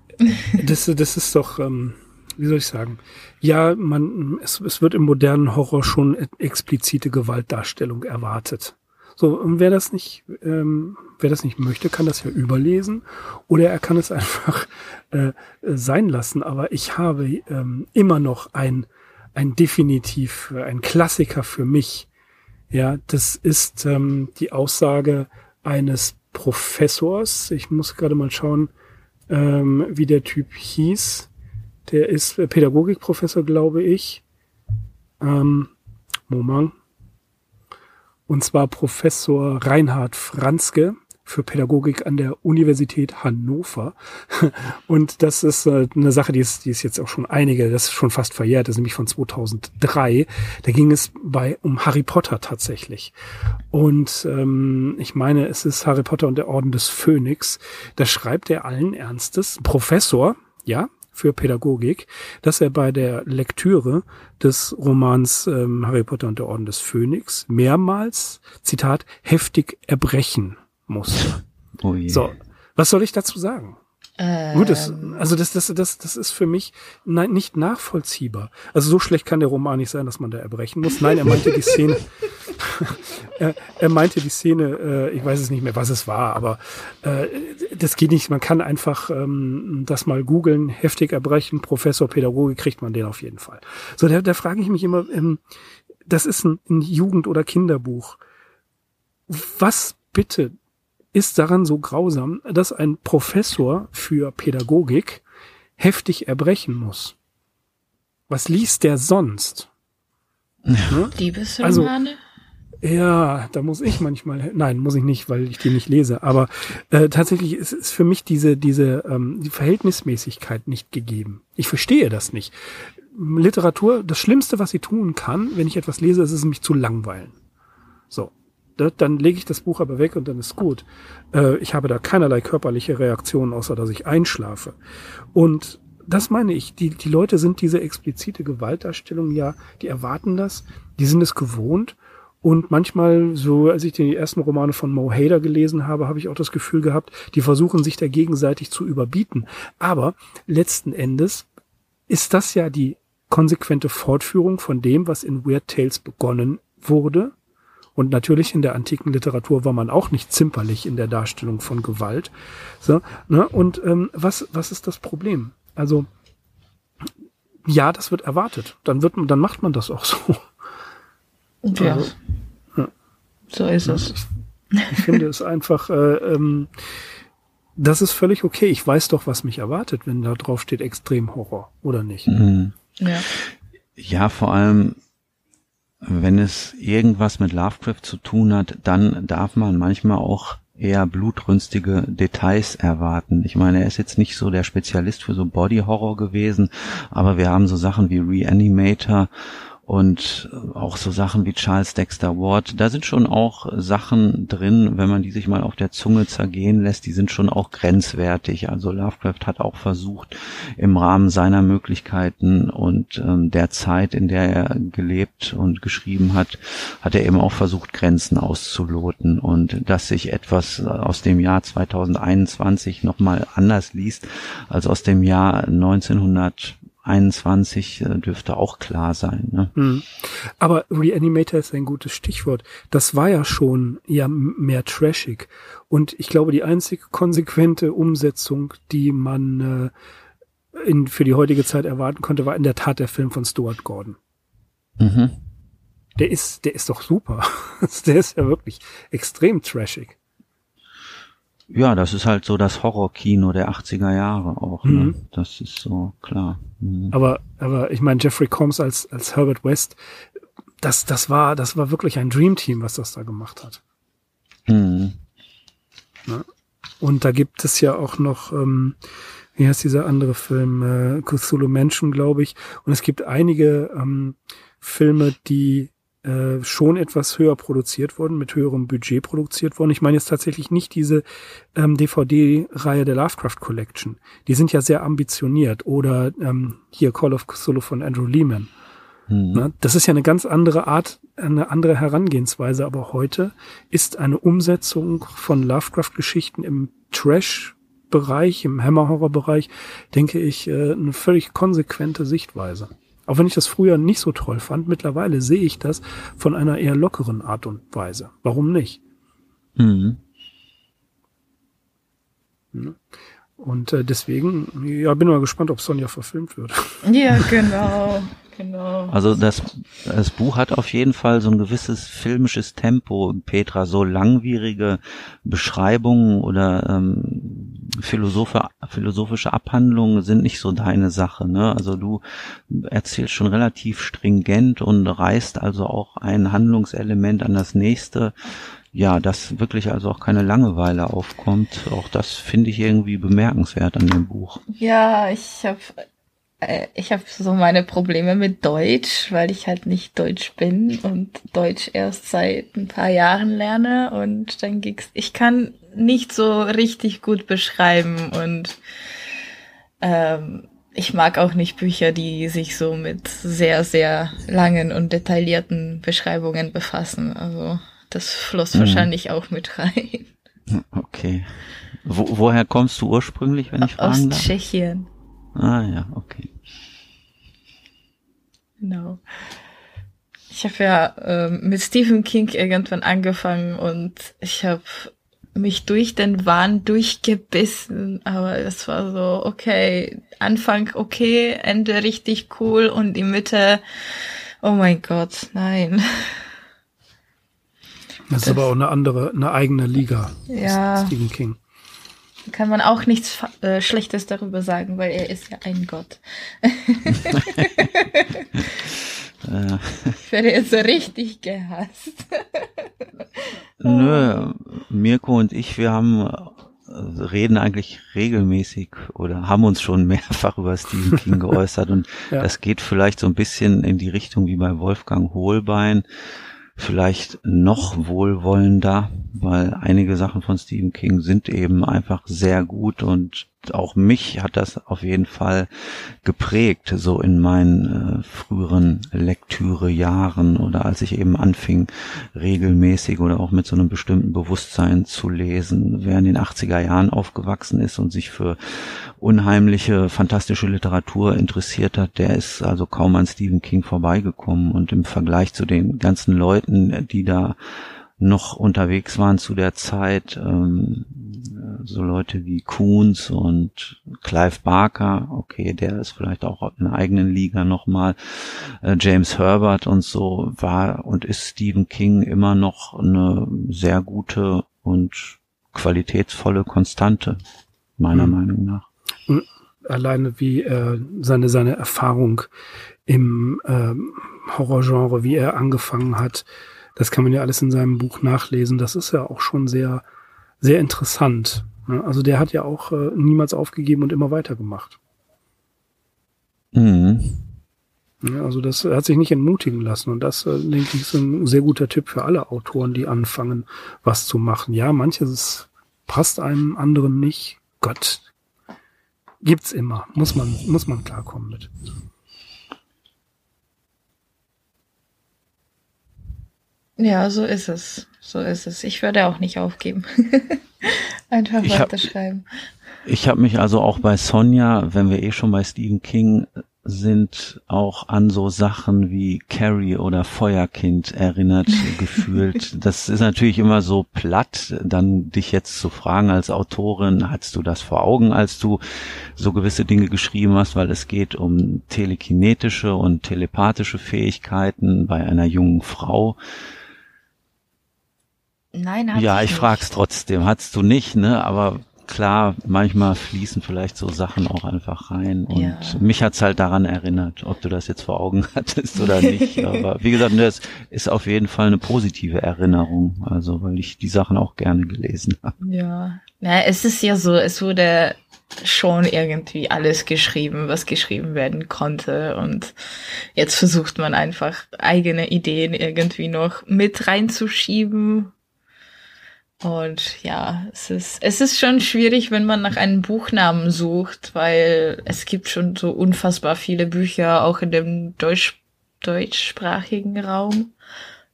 Das, das ist doch, ähm, wie soll ich sagen? Ja, man, es, es wird im modernen Horror schon explizite Gewaltdarstellung erwartet. So, und wer das nicht, ähm, wer das nicht möchte, kann das ja überlesen oder er kann es *laughs* einfach äh, sein lassen. Aber ich habe ähm, immer noch ein, ein definitiv, ein Klassiker für mich. Ja, das ist ähm, die Aussage eines Professors. Ich muss gerade mal schauen, ähm, wie der Typ hieß. Der ist Pädagogikprofessor, glaube ich. Ähm, Moment. Und zwar Professor Reinhard Franzke für Pädagogik an der Universität Hannover. *laughs* Und das ist äh, eine Sache, die ist, die ist jetzt auch schon einige, das ist schon fast verjährt, das ist nämlich von 2003. Da ging es bei um Harry Potter tatsächlich. Und ähm, ich meine, es ist Harry Potter und der Orden des Phönix. Da schreibt er allen Ernstes, Professor, ja, für Pädagogik, dass er bei der Lektüre des Romans ähm, Harry Potter und der Orden des Phönix mehrmals, Zitat, heftig erbrechen musste. Oh je. So, was soll ich dazu sagen? Ähm. Gut, das, also das, das, das, das ist für mich nein, nicht nachvollziehbar. Also so schlecht kann der Roman nicht sein, dass man da erbrechen muss. Nein, er meinte die Szene, *laughs* er, er, meinte die Szene, äh, ich weiß es nicht mehr, was es war, aber äh, das geht nicht. Man kann einfach ähm, das mal googeln, heftig erbrechen, Professor Pädagogik, kriegt man den auf jeden Fall. So, da, da frage ich mich immer, ähm, das ist ein, ein Jugend- oder Kinderbuch. Was bitte ist daran so grausam, dass ein Professor für Pädagogik heftig erbrechen muss. Was liest der sonst? Ja. Ne? Liebesromane? Also, ja, da muss ich manchmal, nein, muss ich nicht, weil ich die nicht lese. Aber äh, tatsächlich ist, ist für mich diese diese ähm, die Verhältnismäßigkeit nicht gegeben. Ich verstehe das nicht. Literatur, das Schlimmste, was sie tun kann, wenn ich etwas lese, ist es mich zu langweilen. So, dann lege ich das Buch aber weg und dann ist gut. Äh, ich habe da keinerlei körperliche Reaktionen, außer dass ich einschlafe. Und das meine ich, die, die Leute sind diese explizite Gewaltdarstellung ja, die erwarten das, die sind es gewohnt und manchmal, so als ich die ersten Romane von Mo Hader gelesen habe, habe ich auch das Gefühl gehabt, die versuchen sich da gegenseitig zu überbieten. Aber letzten Endes ist das ja die konsequente Fortführung von dem, was in Weird Tales begonnen wurde. Und natürlich in der antiken Literatur war man auch nicht zimperlich in der Darstellung von Gewalt. So, ne? Und ähm, was, was ist das Problem? Also ja, das wird erwartet. Dann wird, dann macht man das auch so. Ja. Also. So ist es. Ich, ich finde es einfach, äh, ähm, das ist völlig okay. Ich weiß doch, was mich erwartet, wenn da drauf steht Extremhorror, oder nicht? Mhm. Ja. ja, vor allem, wenn es irgendwas mit Lovecraft zu tun hat, dann darf man manchmal auch eher blutrünstige Details erwarten. Ich meine, er ist jetzt nicht so der Spezialist für so Body Horror gewesen, aber wir haben so Sachen wie Reanimator und auch so Sachen wie Charles Dexter Ward, da sind schon auch Sachen drin, wenn man die sich mal auf der Zunge zergehen lässt, die sind schon auch grenzwertig. Also Lovecraft hat auch versucht, im Rahmen seiner Möglichkeiten und ähm, der Zeit, in der er gelebt und geschrieben hat, hat er eben auch versucht, Grenzen auszuloten und dass sich etwas aus dem Jahr 2021 nochmal anders liest als aus dem Jahr 1900 21 äh, dürfte auch klar sein. Ne? Mhm. Aber Reanimator ist ein gutes Stichwort. Das war ja schon ja mehr trashig. Und ich glaube, die einzige konsequente Umsetzung, die man äh, in, für die heutige Zeit erwarten konnte, war in der Tat der Film von Stuart Gordon. Mhm. Der ist, der ist doch super. *laughs* der ist ja wirklich extrem trashig. Ja, das ist halt so das Horrorkino der 80er Jahre auch. Ne? Mhm. Das ist so klar. Mhm. Aber, aber ich meine, Jeffrey Combs als, als Herbert West, das, das war, das war wirklich ein Dreamteam, was das da gemacht hat. Mhm. Ne? Und da gibt es ja auch noch, ähm, wie heißt dieser andere Film, äh, Cthulhu Menschen, glaube ich. Und es gibt einige ähm, Filme, die äh, schon etwas höher produziert worden, mit höherem Budget produziert worden. Ich meine jetzt tatsächlich nicht diese ähm, DVD-Reihe der Lovecraft Collection. Die sind ja sehr ambitioniert. Oder ähm, hier Call of Cthulhu von Andrew Lehman. Mhm. Na, das ist ja eine ganz andere Art, eine andere Herangehensweise. Aber heute ist eine Umsetzung von Lovecraft-Geschichten im Trash-Bereich, im Hammer-Horror-Bereich, denke ich, äh, eine völlig konsequente Sichtweise. Auch wenn ich das früher nicht so toll fand, mittlerweile sehe ich das von einer eher lockeren Art und Weise. Warum nicht? Mhm. Und äh, deswegen, ja, bin mal gespannt, ob Sonja verfilmt wird. *laughs* Ja, genau. Genau. Also das, das Buch hat auf jeden Fall so ein gewisses filmisches Tempo, Petra, so langwierige Beschreibungen oder ähm, Philosophe, philosophische Abhandlungen sind nicht so deine Sache. Ne? Also du erzählst schon relativ stringent und reißt also auch ein Handlungselement an das nächste. Ja, dass wirklich also auch keine Langeweile aufkommt. Auch das finde ich irgendwie bemerkenswert an dem Buch. Ja, ich habe äh, ich habe so meine Probleme mit Deutsch, weil ich halt nicht Deutsch bin und Deutsch erst seit ein paar Jahren lerne und dann ging's. Ich kann nicht so richtig gut beschreiben und ähm, ich mag auch nicht Bücher, die sich so mit sehr, sehr langen und detaillierten Beschreibungen befassen. Also das floss mhm. wahrscheinlich auch mit rein. *laughs* Okay. Wo, woher kommst du ursprünglich, wenn ich fragen Aus darf? Aus Tschechien. Ah ja, okay. Genau. Ich habe ja ähm, mit Stephen King irgendwann angefangen und ich habe mich durch den Wahn durchgebissen, aber es war so, okay, Anfang okay, Ende richtig cool und die Mitte, oh mein Gott, nein. Das ist aber auch eine andere, eine eigene Liga. Ja. Stephen King. Kann man auch nichts äh, Schlechtes darüber sagen, weil er ist ja ein Gott. *laughs* ich werde jetzt so richtig gehasst. *laughs* Nö, Mirko und ich, wir haben äh, reden eigentlich regelmäßig oder haben uns schon mehrfach über Stephen *laughs* King geäußert und ja. das geht vielleicht so ein bisschen in die Richtung wie bei Wolfgang Hohlbein vielleicht noch wohlwollender, weil einige Sachen von Stephen King sind eben einfach sehr gut und auch mich hat das auf jeden Fall geprägt, so in meinen äh, früheren Lektürejahren oder als ich eben anfing, regelmäßig oder auch mit so einem bestimmten Bewusstsein zu lesen. Wer in den 80er Jahren aufgewachsen ist und sich für unheimliche, fantastische Literatur interessiert hat, der ist also kaum an Stephen King vorbeigekommen und im Vergleich zu den ganzen Leuten, die da noch unterwegs waren zu der Zeit, ähm, so Leute wie Coons und Clive Barker, okay, der ist vielleicht auch in einer eigenen Liga nochmal, äh, James Herbert und so war und ist Stephen King immer noch eine sehr gute und qualitätsvolle Konstante, meiner mhm. Meinung nach. Alleine wie äh, seine, seine Erfahrung im ähm, Horrorgenre, wie er angefangen hat, das kann man ja alles in seinem Buch nachlesen. Das ist ja auch schon sehr, sehr interessant. Also der hat ja auch äh, niemals aufgegeben und immer weitergemacht. Mhm. Ja, also das hat sich nicht entmutigen lassen und das, äh, denke ich, ist ein sehr guter Tipp für alle Autoren, die anfangen, was zu machen. Ja, manches passt einem anderen nicht. Gott, gibt's immer. Muss man, muss man klarkommen mit. Ja, so ist es. So ist es. Ich würde auch nicht aufgeben. *laughs* Einfach weiterschreiben. Ich habe mich also auch bei Sonja, wenn wir eh schon bei Stephen King sind, auch an so Sachen wie Carrie oder Feuerkind erinnert *laughs* gefühlt. Das ist natürlich immer so platt, dann dich jetzt zu fragen als Autorin, hattest du das vor Augen, als du so gewisse Dinge geschrieben hast, weil es geht um telekinetische und telepathische Fähigkeiten bei einer jungen Frau. Nein, hat Ja, ich, ich frag's trotzdem. Hattest du nicht, ne? Aber klar, manchmal fließen vielleicht so Sachen auch einfach rein. Und ja. mich hat's halt daran erinnert, ob du das jetzt vor Augen *laughs* hattest oder nicht. Aber wie gesagt, das ist auf jeden Fall eine positive Erinnerung. Also, weil ich die Sachen auch gerne gelesen habe. Ja. Ja, es ist ja so, es wurde schon irgendwie alles geschrieben, was geschrieben werden konnte. Und jetzt versucht man einfach eigene Ideen irgendwie noch mit reinzuschieben und ja, es ist, es ist schon schwierig, wenn man nach einem Buchnamen sucht, weil es gibt schon so unfassbar viele Bücher, auch in dem Deutsch, deutschsprachigen Raum,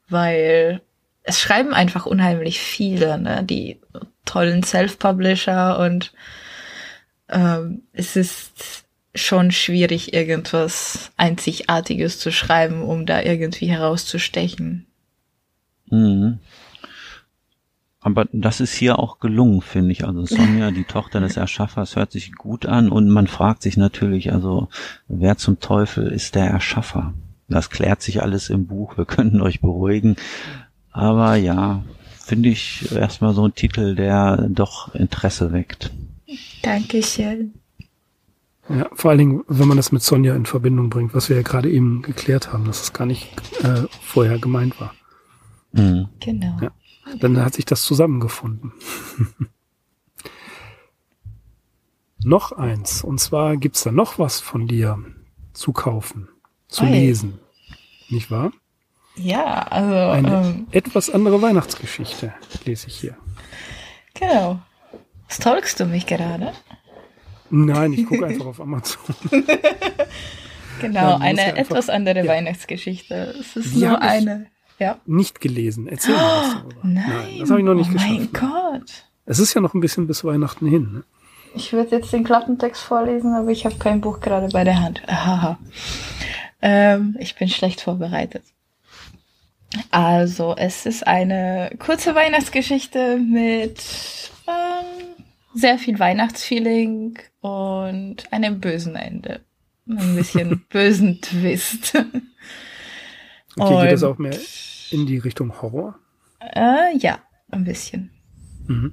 weil es schreiben einfach unheimlich viele, ne, die tollen Self-Publisher und ähm, es ist schon schwierig, irgendwas Einzigartiges zu schreiben, um da irgendwie herauszustechen. Mhm. Aber das ist hier auch gelungen, finde ich. Also Sonja, die Tochter des Erschaffers, hört sich gut an und man fragt sich natürlich, also wer zum Teufel ist der Erschaffer? Das klärt sich alles im Buch, wir können euch beruhigen. Aber ja, finde ich erstmal so ein Titel, der doch Interesse weckt. Dankeschön. Ja, vor allen Dingen, wenn man das mit Sonja in Verbindung bringt, was wir ja gerade eben geklärt haben, dass es gar nicht äh, vorher gemeint war. Mhm. Genau. Ja. Dann hat sich das zusammengefunden. *laughs* noch eins. Und zwar gibt's da noch was von dir zu kaufen, zu Hi. lesen. Nicht wahr? Ja, also. Eine ähm, etwas andere Weihnachtsgeschichte lese ich hier. Genau. Stalkst du mich gerade? Nein, ich gucke *laughs* einfach auf Amazon. genau, eine ja etwas andere ja. Weihnachtsgeschichte. Es ist nur eine ja. nicht gelesen. Erzähl oh, mal was darüber. Nein, nein das habe ich noch nicht oh geschafft. Mein Gott. Es ist ja noch ein bisschen bis Weihnachten hin. Ne? Ich würde jetzt den Klappentext vorlesen, aber ich habe kein Buch gerade bei der Hand. Haha. Ähm, ich bin schlecht vorbereitet. Also, es ist eine kurze Weihnachtsgeschichte mit ähm, sehr viel Weihnachtsfeeling und einem bösen Ende. Ein bisschen *laughs* bösen Twist. Okay, und geht das auch mehr in die Richtung Horror? Äh, ja, ein bisschen. Mhm.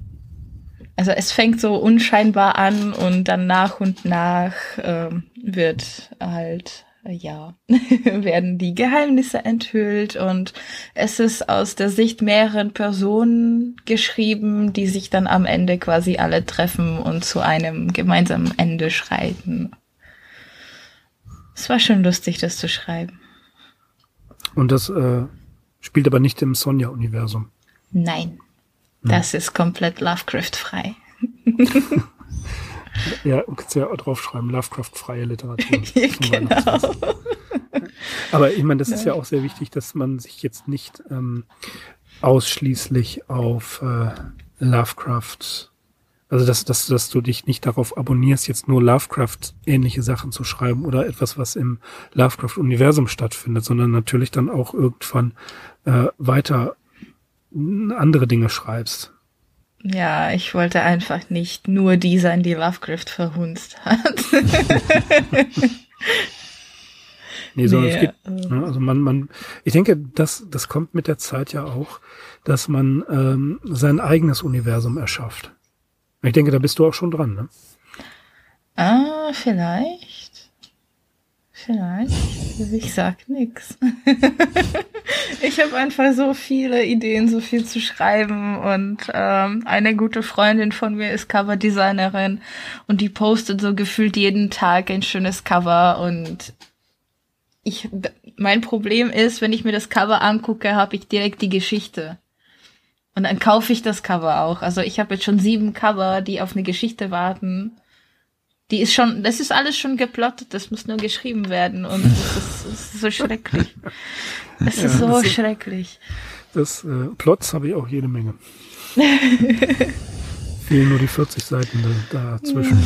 Also es fängt so unscheinbar an und dann nach und nach ähm, wird halt ja, *laughs* werden die Geheimnisse enthüllt und es ist aus der Sicht mehreren Personen geschrieben, die sich dann am Ende quasi alle treffen und zu einem gemeinsamen Ende schreiten. Es war schon lustig, das zu schreiben. Und das äh, spielt aber nicht im Sonja-Universum. Nein, hm. das ist komplett Lovecraft-frei. *laughs* Ja, kannst ja auch draufschreiben, Lovecraft-freie Literatur. *laughs* genau. Aber ich meine, das ist ja auch sehr wichtig, dass man sich jetzt nicht ähm, ausschließlich auf äh, Lovecraft, also dass, dass, dass du dich nicht darauf abonnierst, jetzt nur Lovecraft-ähnliche Sachen zu schreiben oder etwas, was im Lovecraft-Universum stattfindet, sondern natürlich dann auch irgendwann äh, weiter andere Dinge schreibst. Ja, ich wollte einfach nicht nur die sein, die Lovecraft verhunzt hat. *laughs* *laughs* nee, sondern nee, es geht, äh, ne, also man, man, ich denke, das, das kommt mit der Zeit ja auch, dass man ähm, sein eigenes Universum erschafft. Ich denke, da bist du auch schon dran, ne? Ah, vielleicht. Vielleicht. Ich sag nix. *laughs* ich habe einfach so viele Ideen, so viel zu schreiben und ähm, eine gute Freundin von mir ist Coverdesignerin und die postet so gefühlt jeden Tag ein schönes Cover und ich mein Problem ist, wenn ich mir das Cover angucke, habe ich direkt die Geschichte. Und dann kaufe ich das Cover auch. Also ich habe jetzt schon sieben Cover, die auf eine Geschichte warten. Die ist schon, das ist alles schon geplottet, das muss nur geschrieben werden und das ist, das ist so schrecklich. Es ja, ist so das schrecklich. Das äh, Plots habe ich auch jede Menge. *laughs* Fehlen nur die 40 Seiten da, dazwischen.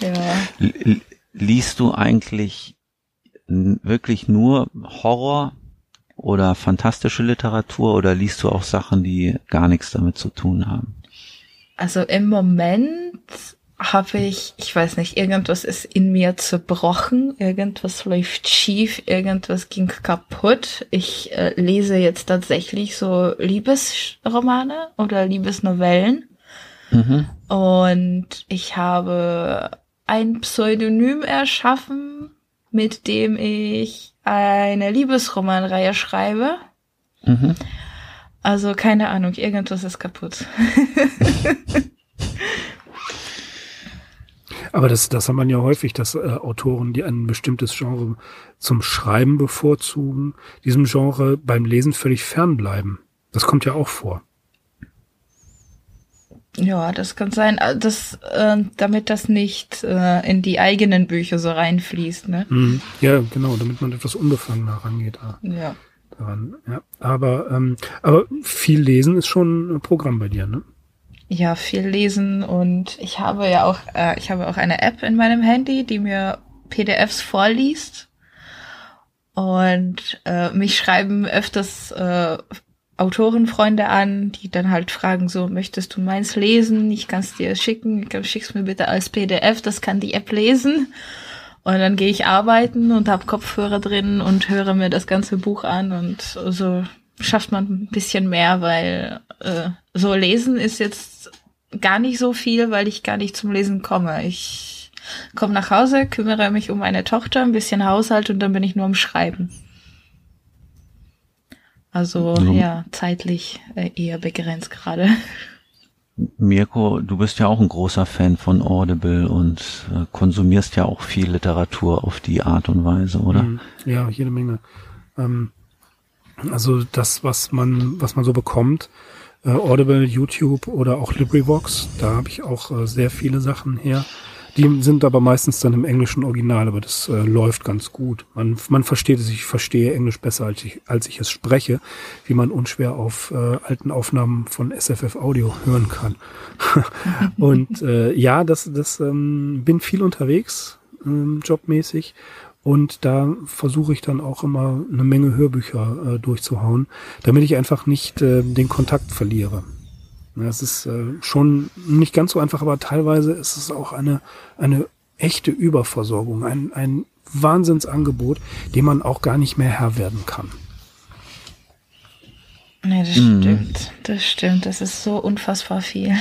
Ja. ja. Liest du eigentlich wirklich nur Horror oder fantastische Literatur oder liest du auch Sachen, die gar nichts damit zu tun haben? Also im Moment habe ich, ich weiß nicht, irgendwas ist in mir zerbrochen, irgendwas läuft schief, irgendwas ging kaputt. Ich äh, lese jetzt tatsächlich so Liebesromane oder Liebesnovellen. Mhm. Und ich habe ein Pseudonym erschaffen, mit dem ich eine Liebesromanreihe schreibe. Mhm. Also keine Ahnung, irgendwas ist kaputt. *laughs* Aber das, das hat man ja häufig, dass äh, Autoren, die ein bestimmtes Genre zum Schreiben bevorzugen, diesem Genre beim Lesen völlig fernbleiben. Das kommt ja auch vor. Ja, das kann sein, dass, äh, damit das nicht äh, in die eigenen Bücher so reinfließt, ne? Mhm. Ja, genau, damit man etwas unbefangener rangeht. Ja. Daran, ja. Aber, ähm, aber viel lesen ist schon ein Programm bei dir, ne? ja viel lesen und ich habe ja auch äh, ich habe auch eine App in meinem Handy, die mir PDFs vorliest und äh, mich schreiben öfters äh, Autorenfreunde an, die dann halt fragen so, möchtest du meins lesen? Ich kann es dir schicken, schick's mir bitte als PDF, das kann die App lesen. Und dann gehe ich arbeiten und habe Kopfhörer drin und höre mir das ganze Buch an und so schafft man ein bisschen mehr, weil äh, so lesen ist jetzt gar nicht so viel, weil ich gar nicht zum Lesen komme. Ich komme nach Hause, kümmere mich um meine Tochter, ein bisschen Haushalt und dann bin ich nur am Schreiben. Also ja, ja zeitlich äh, eher begrenzt gerade. Mirko, du bist ja auch ein großer Fan von Audible und äh, konsumierst ja auch viel Literatur auf die Art und Weise, oder? Mhm. Ja, jede Menge. Ähm, also das, was man, was man so bekommt, äh, Audible, YouTube oder auch LibriVox, da habe ich auch äh, sehr viele Sachen her. Die sind aber meistens dann im englischen Original, aber das äh, läuft ganz gut. Man, man versteht es, ich verstehe Englisch besser, als ich, als ich es spreche, wie man unschwer auf äh, alten Aufnahmen von SFF Audio hören kann. *laughs* und äh, ja, das, das ähm, bin viel unterwegs, ähm, jobmäßig und da versuche ich dann auch immer eine Menge Hörbücher äh, durchzuhauen, damit ich einfach nicht äh, den Kontakt verliere. Das ist äh, schon nicht ganz so einfach, aber teilweise ist es auch eine, eine echte Überversorgung, ein, ein Wahnsinnsangebot, dem man auch gar nicht mehr Herr werden kann. Nee, das mhm. stimmt. Das stimmt. Das ist so unfassbar viel.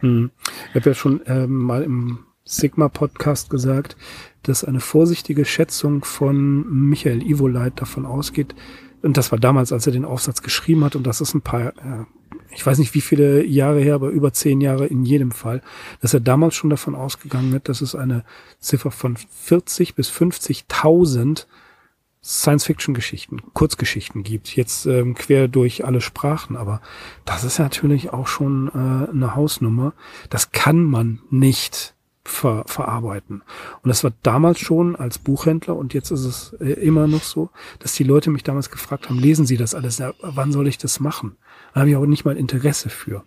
Mhm. Ich habe ja schon ähm, mal im Sigma-Podcast gesagt, dass eine vorsichtige Schätzung von Michael Ivoleit davon ausgeht, und das war damals, als er den Aufsatz geschrieben hat, und das ist ein paar, äh, ich weiß nicht wie viele Jahre her, aber über zehn Jahre in jedem Fall, dass er damals schon davon ausgegangen hat, dass es eine Ziffer von 40 bis 50.000 Science-Fiction-Geschichten, Kurzgeschichten gibt, jetzt ähm, quer durch alle Sprachen, aber das ist natürlich auch schon äh, eine Hausnummer. Das kann man nicht ver verarbeiten. Und das war damals schon als Buchhändler und jetzt ist es äh, immer noch so, dass die Leute mich damals gefragt haben, lesen Sie das alles? Ja, wann soll ich das machen? Da habe ich auch nicht mal Interesse für.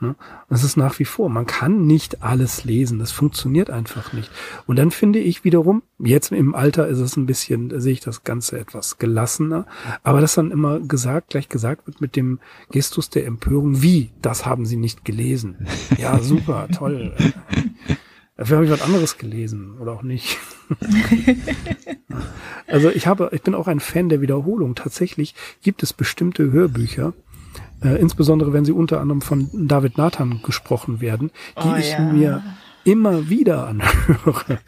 Ne? Das ist nach wie vor. Man kann nicht alles lesen. Das funktioniert einfach nicht. Und dann finde ich wiederum, jetzt im Alter ist es ein bisschen, sehe ich das Ganze etwas gelassener. Aber dass dann immer gesagt, gleich gesagt wird mit dem Gestus der Empörung, wie, das haben Sie nicht gelesen. Ja, *laughs* super, toll. Dafür habe ich was anderes gelesen oder auch nicht. *laughs* also ich habe, ich bin auch ein Fan der Wiederholung. Tatsächlich gibt es bestimmte Hörbücher, äh, insbesondere wenn sie unter anderem von David Nathan gesprochen werden, die oh, ich ja. mir immer wieder anhöre.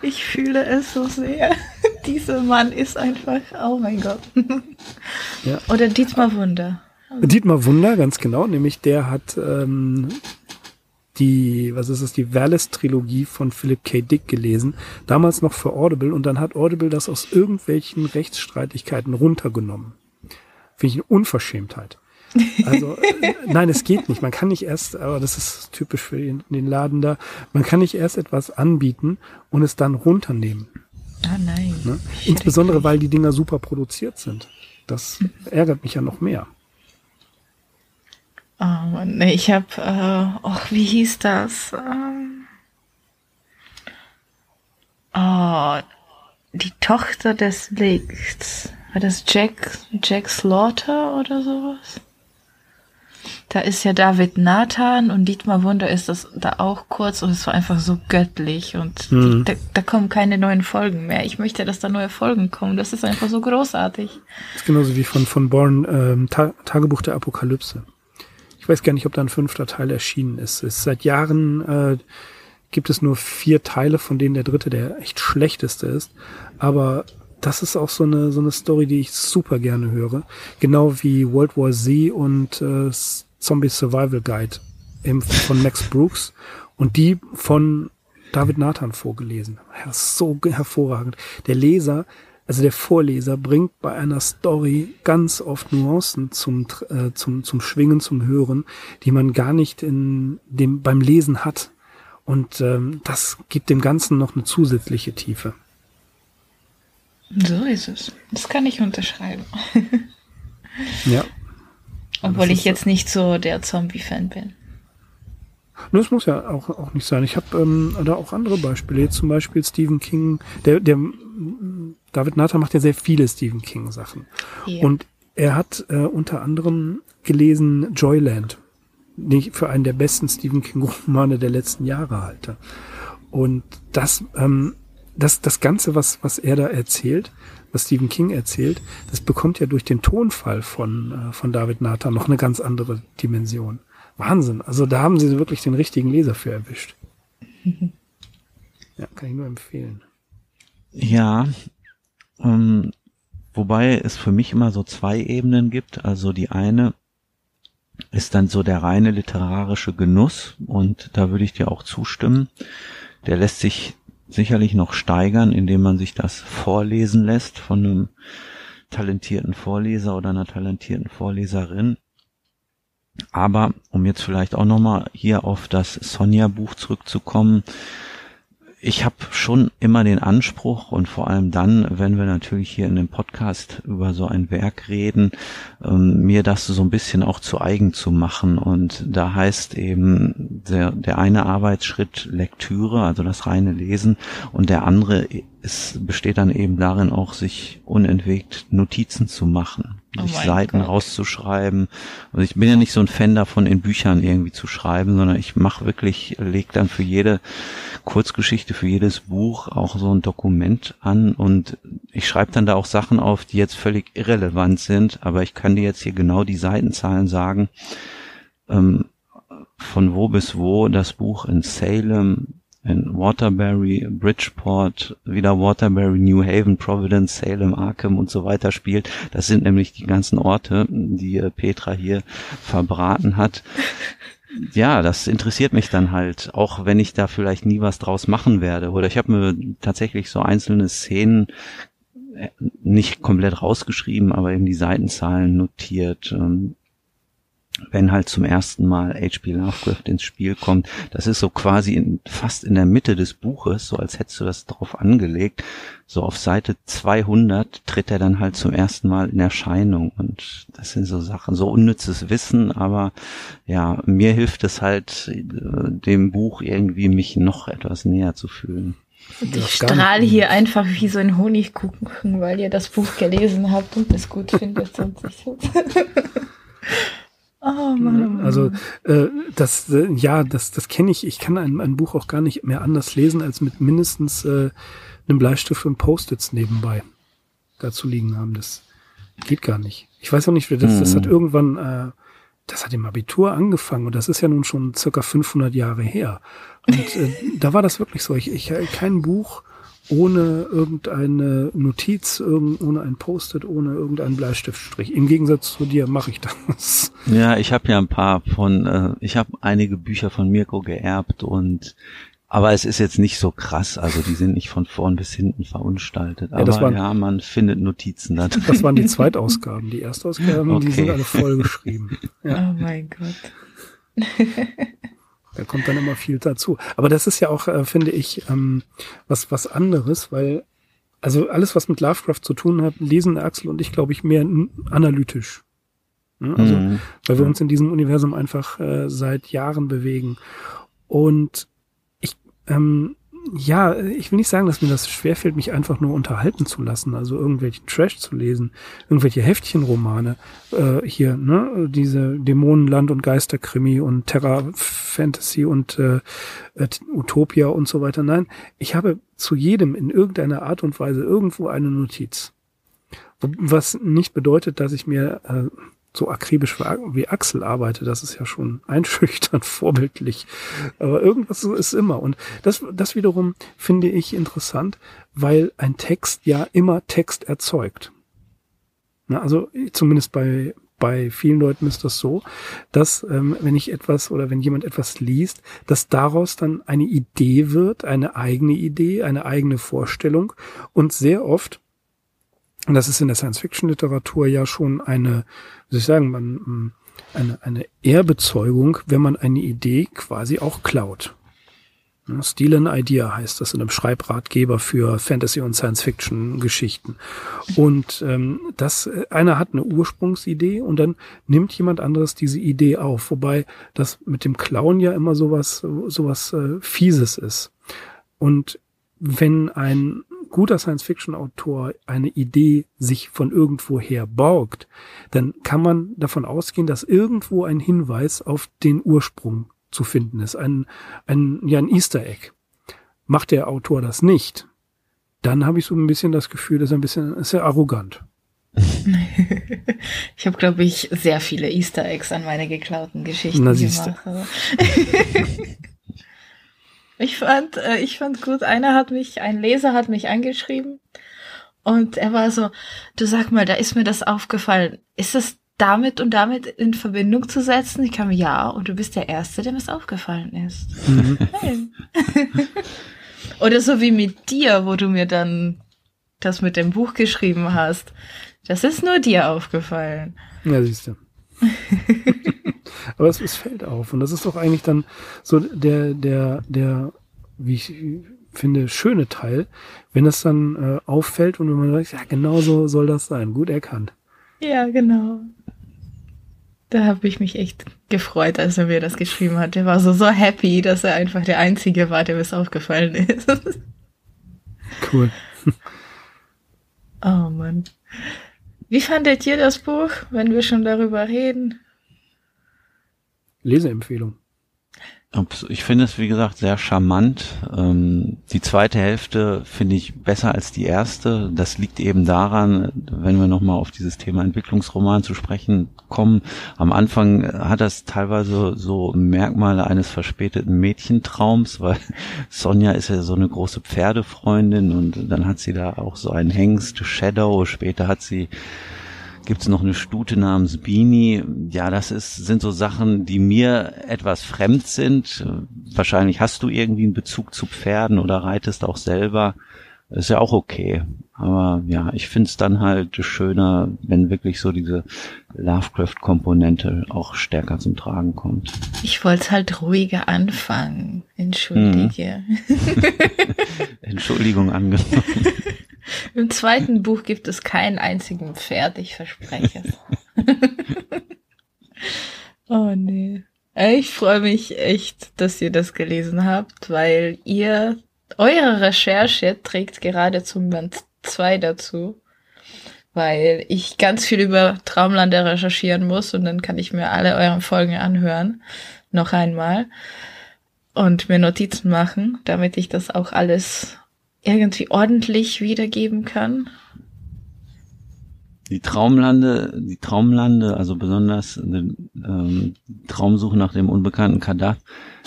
Ich fühle es so sehr. *laughs* Dieser Mann ist einfach, oh mein Gott. *laughs* Ja. Oder Dietmar Wunder. Dietmar Wunder, ganz genau, nämlich der hat ähm, die, was ist es, die Wallace-Trilogie von Philip K. Dick gelesen, damals noch für Audible und dann hat Audible das aus irgendwelchen Rechtsstreitigkeiten runtergenommen. Finde ich eine Unverschämtheit. Also, äh, nein, es geht nicht. Man kann nicht erst, aber das ist typisch für den, den Laden da, man kann nicht erst etwas anbieten und es dann runternehmen. Ah, nein. Ne? Insbesondere, weil die Dinger super produziert sind. Das ärgert mich ja noch mehr. Oh Mann, ich habe, äh, oh, wie hieß das? Ähm, oh, die Tochter des Lichts. War das Jack, Jack Slaughter oder sowas? Da ist ja David Nathan und Dietmar Wunder ist das da auch kurz und es war einfach so göttlich und mhm. da, da, kommen keine neuen Folgen mehr. Ich möchte, dass da neue Folgen kommen. Das ist einfach so großartig. Das ist genauso wie von, von Born, ähm, Ta Tagebuch der Apokalypse. Ich weiß gar nicht, ob da ein fünfter Teil erschienen ist. Es ist seit Jahren äh, gibt es nur vier Teile, von denen der dritte der echt schlechteste ist. Aber das ist auch so eine, so eine Story, die ich super gerne höre. Genau wie World War Z und äh, Zombie Survival Guide eben von Max *laughs* Brooks und die von David Nathan vorgelesen. Ja, so hervorragend. Der Leser also der Vorleser bringt bei einer Story ganz oft Nuancen zum, äh, zum, zum Schwingen, zum Hören, die man gar nicht in dem, beim Lesen hat. Und ähm, das gibt dem Ganzen noch eine zusätzliche Tiefe. So ist es. Das kann ich unterschreiben. *laughs* ja. Obwohl ich jetzt nicht so der Zombie-Fan bin. Das muss ja auch, auch nicht sein. Ich habe ähm, da auch andere Beispiele. Jetzt zum Beispiel Stephen King, der, der David Nathan macht ja sehr viele Stephen King Sachen. Ja. Und er hat äh, unter anderem gelesen Joyland, nicht für einen der besten Stephen King Romane der letzten Jahre halte. Und das, ähm, das, das Ganze, was, was er da erzählt, was Stephen King erzählt, das bekommt ja durch den Tonfall von, äh, von David Nathan noch eine ganz andere Dimension. Wahnsinn. Also da haben sie wirklich den richtigen Leser für erwischt. ja, kann ich nur empfehlen. Ja, ähm, wobei es für mich immer so zwei Ebenen gibt. Also die eine ist dann so der reine literarische Genuss und da würde ich dir auch zustimmen. Der lässt sich sicherlich noch steigern, indem man sich das vorlesen lässt von einem talentierten Vorleser oder einer talentierten Vorleserin. Aber um jetzt vielleicht auch nochmal hier auf das Sonja-Buch zurückzukommen, ich habe schon immer den Anspruch und vor allem dann, wenn wir natürlich hier in dem Podcast über so ein Werk reden, ähm, mir das so ein bisschen auch zu eigen zu machen. Und da heißt eben der, der eine Arbeitsschritt Lektüre, also das reine Lesen, und der andere ist, besteht dann eben darin auch, sich unentwegt Notizen zu machen. Oh sich Seiten Gott. rauszuschreiben. Also ich bin ja nicht so ein Fan davon, in Büchern irgendwie zu schreiben, sondern ich mache wirklich, leg dann für jede Kurzgeschichte, für jedes Buch auch so ein Dokument an und ich schreibe dann da auch Sachen auf, die jetzt völlig irrelevant sind, aber ich kann dir jetzt hier genau die Seitenzahlen sagen, ähm, von wo bis wo das Buch in Salem in Waterbury, Bridgeport, wieder Waterbury, New Haven, Providence, Salem, Arkham und so weiter spielt. Das sind nämlich die ganzen Orte, die äh, Petra hier verbraten hat. *laughs* Ja, das interessiert mich dann halt, auch wenn ich da vielleicht nie was draus machen werde. Oder ich habe mir tatsächlich so einzelne Szenen äh, nicht komplett rausgeschrieben, aber eben die Seitenzahlen notiert. Wenn halt zum ersten Mal H.P. Lovecraft ins Spiel kommt. Das ist so quasi in, fast in der Mitte des Buches, so als hättest du das drauf angelegt. So auf Seite 200 tritt er dann halt zum ersten Mal in Erscheinung und das sind so Sachen, so unnützes Wissen, aber ja, mir hilft es halt, äh, dem Buch irgendwie mich noch etwas näher zu fühlen. Und ich strahle hier einfach wie so ein Honigkuchen, weil ihr das Buch gelesen habt und es gut findet. *laughs* *laughs* Und Oh Mann. Also äh, das, äh, ja, das, das kenne ich. Ich kann ein, ein Buch auch gar nicht mehr anders lesen, als mit mindestens äh, einem Bleistift und Post-its nebenbei dazu liegen haben. Das geht gar nicht. Ich weiß auch nicht, wie das, das hat mhm. irgendwann, äh, das hat im Abitur angefangen und das ist ja nun schon circa 500 Jahre her. Und äh, da war das wirklich so. Ich, ich kein Buch ohne irgendeine Notiz, ohne ein Post-it, ohne irgendeinen Bleistiftstrich. Im Gegensatz zu dir mache ich das. Ja, ich habe ja ein paar von, äh, ich habe einige Bücher von Mirko geerbt und aber es ist jetzt nicht so krass, also die sind nicht von vorn bis hinten verunstaltet. Aber ja, waren, ja man findet Notizen da drin. Das waren die Zweitausgaben. Die Erstausgaben, okay. die sind alle vollgeschrieben. *laughs* Ja. Oh mein Gott. *laughs* Da kommt dann immer viel dazu. Aber das ist ja auch, äh, finde ich, ähm, was, was anderes, weil, also alles, was mit Lovecraft zu tun hat, lesen Axel und ich, glaube ich, mehr analytisch. Ne? Also, mhm. weil wir uns in diesem Universum einfach äh, seit Jahren bewegen. Und ich, ähm, ja, ich will nicht sagen, dass mir das schwerfällt, mich einfach nur unterhalten zu lassen, also irgendwelchen Trash zu lesen, irgendwelche Heftchenromane, äh, hier, ne, diese Dämonenland und Geisterkrimi und Terra Fantasy und äh, Utopia und so weiter. Nein, ich habe zu jedem in irgendeiner Art und Weise irgendwo eine Notiz. Was nicht bedeutet, dass ich mir äh, so akribisch wie Axel arbeite, das ist ja schon einschüchternd *laughs* vorbildlich. Aber irgendwas ist immer. Und das, das wiederum finde ich interessant, weil ein Text ja immer Text erzeugt. Na, also zumindest bei, bei vielen Leuten ist das so, dass ähm, wenn ich etwas oder wenn jemand etwas liest, dass daraus dann eine Idee wird, eine eigene Idee, eine eigene Vorstellung und sehr oft und das ist in der Science-Fiction-Literatur ja schon eine, wie soll ich sagen, man, mm, eine, eine Ehrbezeugung, wenn man eine Idee quasi auch klaut. Steal an Idea heißt das in einem Schreibratgeber für Fantasy- und Science-Fiction-Geschichten. Und ähm, das, äh, einer hat eine Ursprungsidee und dann nimmt jemand anderes diese Idee auf, wobei das mit dem Klauen ja immer sowas, sowas äh, Fieses ist. Und wenn ein guter Science-Fiction-Autor eine Idee sich von irgendwoher borgt, dann kann man davon ausgehen, dass irgendwo ein Hinweis auf den Ursprung zu finden ist, ein, ein, ja, ein Easter Egg. Macht der Autor das nicht, dann habe ich so ein bisschen das Gefühl, dass er ein bisschen, ist er arrogant. *laughs* ich habe, glaube ich, sehr viele Easter Eggs an meine geklauten Geschichten Na, gemacht. *laughs* Ich fand, äh, ich fand gut, einer hat mich, ein Leser hat mich angeschrieben und er war so, du sag mal, da ist mir das aufgefallen. Ist das damit und damit in Verbindung zu setzen? Ich kam, ja, und du bist der Erste, dem es aufgefallen ist. Mhm. Nein. *laughs* Oder so wie mit dir, wo du mir dann das mit dem Buch geschrieben hast. Das ist nur dir aufgefallen. Ja, siehst du. *laughs* Aber es, es fällt auf. Und das ist doch eigentlich dann so der, der, der, wie ich finde, schöne Teil, wenn es dann äh, auffällt und wenn man sagt, ja, genau so soll das sein. Gut erkannt. Ja, genau. Da habe ich mich echt gefreut, als er mir das geschrieben hat. Der war so, so happy, dass er einfach der Einzige war, der mir aufgefallen ist. *laughs* Cool. oh Mann. Wie fandet ihr das Buch, wenn wir schon darüber reden? Leseempfehlung. Ich finde es, wie gesagt, sehr charmant. Ähm, die zweite Hälfte finde ich besser als die erste. Das liegt eben daran, wenn wir nochmal auf dieses Thema Entwicklungsroman zu sprechen kommen. Am Anfang hat das teilweise so Merkmale eines verspäteten Mädchentraums, weil *laughs* Sonja ist ja so eine große Pferdefreundin und dann hat sie da auch so einen Hengst, Shadow. Später hat sie gibt es noch eine Stute namens Beanie. Ja, das ist, sind so Sachen, die mir etwas fremd sind. Wahrscheinlich hast du irgendwie einen Bezug zu Pferden oder reitest auch selber. Ist ja auch okay. Aber ja, ich finde es dann halt schöner, wenn wirklich so diese Lovecraft-Komponente auch stärker zum Tragen kommt. Ich wollte halt ruhiger anfangen. Entschuldige. Mhm. *laughs* Entschuldigung angenommen. *laughs* Im zweiten Buch gibt es keinen einzigen Pferd, ich verspreche es. *laughs* oh nee. Ich freue mich echt, dass ihr das gelesen habt, weil ihr, eure Recherche trägt gerade zum Band 2 dazu, weil ich ganz viel über Traumlande recherchieren muss und dann kann ich mir alle euren Folgen anhören, noch einmal, und mir Notizen machen, damit ich das auch alles irgendwie ordentlich wiedergeben kann? Die Traumlande, die Traumlande, also besonders die ähm, Traumsuche nach dem unbekannten Kadaf,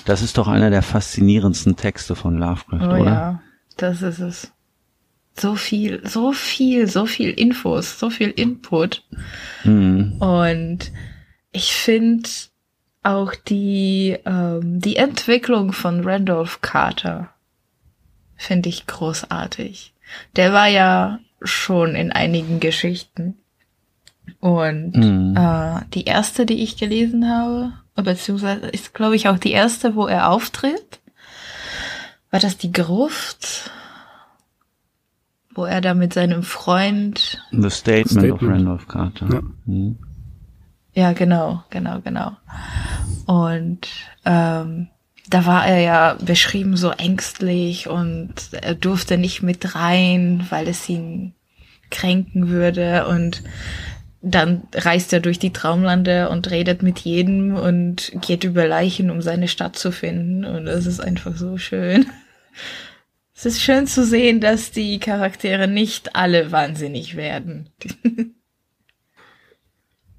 das ist doch einer der faszinierendsten Texte von Lovecraft, oh, oder? Ja, das ist es. So viel, so viel, so viel Infos, so viel Input. Mhm. Und ich finde auch die, ähm, die Entwicklung von Randolph Carter finde ich großartig. Der war ja schon in einigen Geschichten. Und mhm. äh, die erste, die ich gelesen habe, beziehungsweise ist, glaube ich, auch die erste, wo er auftritt. War das die Gruft? Wo er da mit seinem Freund. The Statement, Statement. of Randolph Carter. Ja. Mhm. ja, genau, genau, genau. Und ähm, da war er ja beschrieben so ängstlich und er durfte nicht mit rein, weil es ihn kränken würde und dann reist er durch die Traumlande und redet mit jedem und geht über Leichen, um seine Stadt zu finden und das ist einfach so schön. Es ist schön zu sehen, dass die Charaktere nicht alle wahnsinnig werden. *laughs*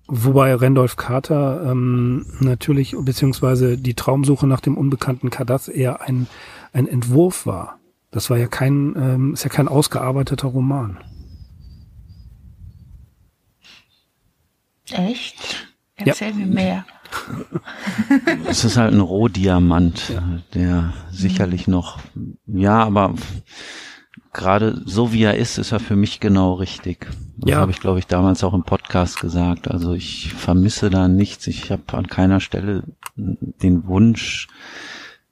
Wobei Randolph Carter ähm, natürlich, beziehungsweise die Traumsuche nach dem unbekannten Kadath eher ein, ein Entwurf war. Das war ja kein, ähm, ist ja kein ausgearbeiteter Roman. Echt? Erzähl ja. mir mehr. *laughs* Es ist halt ein Rohdiamant, ja. der sicherlich noch, ja, aber gerade so wie er ist, ist er für mich genau richtig. Das ja. habe ich, glaube ich, damals auch im Podcast gesagt. Also ich vermisse da nichts. Ich habe an keiner Stelle den Wunsch,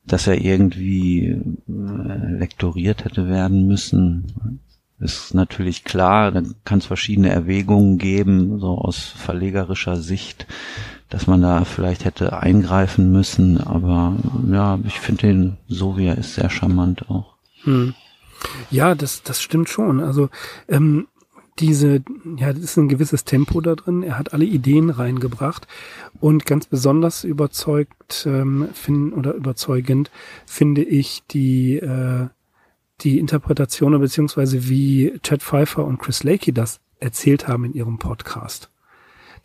dass er irgendwie äh, lektoriert hätte werden müssen. Ist natürlich klar, da kann es verschiedene Erwägungen geben, so aus verlegerischer Sicht, dass man da vielleicht hätte eingreifen müssen. Aber ja, ich finde ihn so wie er ist sehr charmant auch. Hm. Ja, das, das stimmt schon. Also ähm, diese, ja, das ist ein gewisses Tempo da drin. Er hat alle Ideen reingebracht und ganz besonders überzeugt ähm, finden oder überzeugend finde ich die äh, die Interpretation beziehungsweise wie Chad Pfeiffer und Chris Lakey das erzählt haben in ihrem Podcast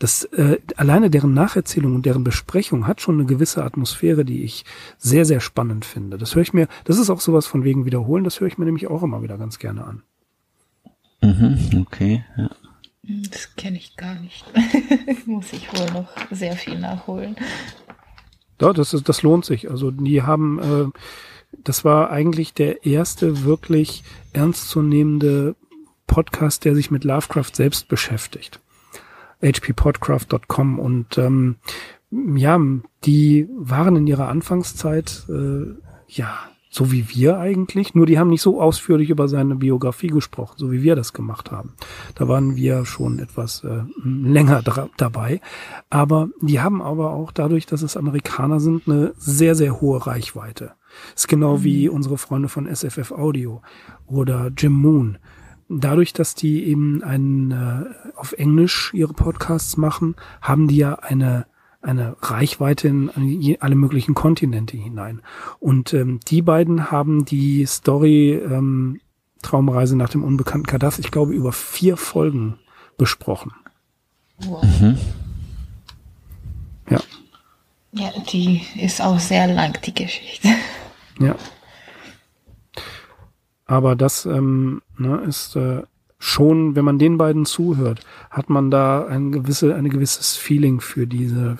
das äh, alleine deren Nacherzählung und deren Besprechung hat schon eine gewisse Atmosphäre, die ich sehr, sehr spannend finde. Das höre ich mir, das ist auch sowas von wegen Wiederholen, das höre ich mir nämlich auch immer wieder ganz gerne an. Mhm, okay, ja. Das kenne ich gar nicht. *laughs* Muss ich wohl noch sehr viel nachholen. Ja, das ist, das lohnt sich. Also die haben, äh, das war eigentlich der erste wirklich ernstzunehmende Podcast, der sich mit Lovecraft selbst beschäftigt hppodcraft.com und ähm, ja, die waren in ihrer Anfangszeit äh, ja so wie wir eigentlich, nur die haben nicht so ausführlich über seine Biografie gesprochen, so wie wir das gemacht haben. Da waren wir schon etwas äh, länger dabei, aber die haben aber auch dadurch, dass es Amerikaner sind, eine sehr sehr hohe Reichweite. Ist genau mhm. wie unsere Freunde von SFF Audio oder Jim Moon dadurch, dass die eben einen, äh, auf Englisch ihre Podcasts machen, haben die ja eine eine Reichweite in alle möglichen Kontinente hinein. Und ähm, die beiden haben die Story ähm, Traumreise nach dem unbekannten Kadaf, ich glaube, über vier Folgen besprochen. Wow. Mhm. Ja. Ja, die ist auch sehr lang, die Geschichte. Ja. Aber das ähm, ne, ist äh, schon, wenn man den beiden zuhört, hat man da ein gewisse, ein gewisses Feeling für diese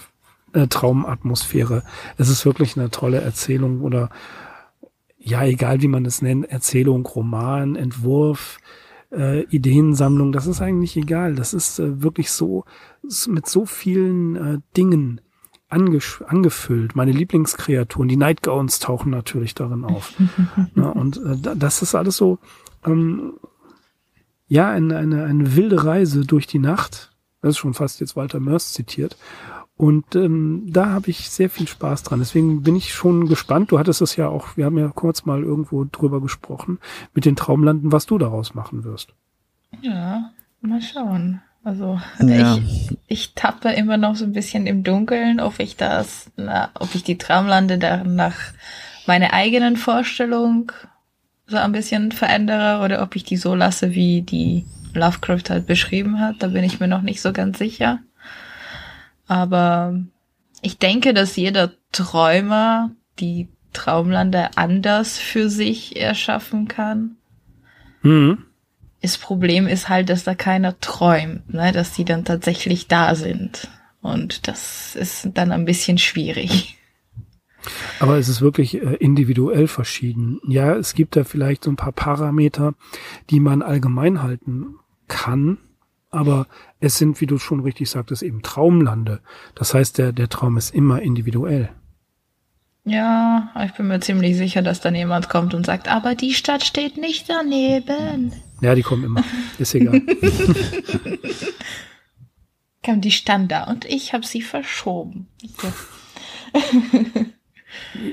äh, Traumatmosphäre. Es ist wirklich eine tolle Erzählung oder ja, egal wie man es nennt, Erzählung, Roman, Entwurf, äh, Ideensammlung, das ist eigentlich egal. Das ist äh, wirklich so mit so vielen äh, Dingen angefüllt. Meine Lieblingskreaturen, die Nightgowns tauchen natürlich darin auf. *laughs* ja, und äh, das ist alles so, ähm, ja, eine, eine, eine wilde Reise durch die Nacht. Das ist schon fast jetzt Walter Mörs zitiert. Und ähm, da habe ich sehr viel Spaß dran. Deswegen bin ich schon gespannt. Du hattest es ja auch, wir haben ja kurz mal irgendwo drüber gesprochen, mit den Traumlanden, was du daraus machen wirst. Ja, mal schauen. Also ja. ich, ich tappe immer noch so ein bisschen im Dunkeln, ob ich das, na, ob ich die Traumlande dann nach meiner eigenen Vorstellung so ein bisschen verändere oder ob ich die so lasse, wie die Lovecraft halt beschrieben hat. Da bin ich mir noch nicht so ganz sicher. Aber ich denke, dass jeder Träumer die Traumlande anders für sich erschaffen kann. Mhm. Das Problem ist halt, dass da keiner träumt, ne? dass die dann tatsächlich da sind. Und das ist dann ein bisschen schwierig. Aber es ist wirklich äh, individuell verschieden. Ja, es gibt da vielleicht so ein paar Parameter, die man allgemein halten kann, aber es sind, wie du schon richtig sagtest, eben Traumlande. Das heißt, der, der Traum ist immer individuell. Ja, ich bin mir ziemlich sicher, dass dann jemand kommt und sagt, aber die Stadt steht nicht daneben. Ja, die kommen immer. Ist egal. *laughs* Kam die stand da und ich habe sie verschoben. *laughs*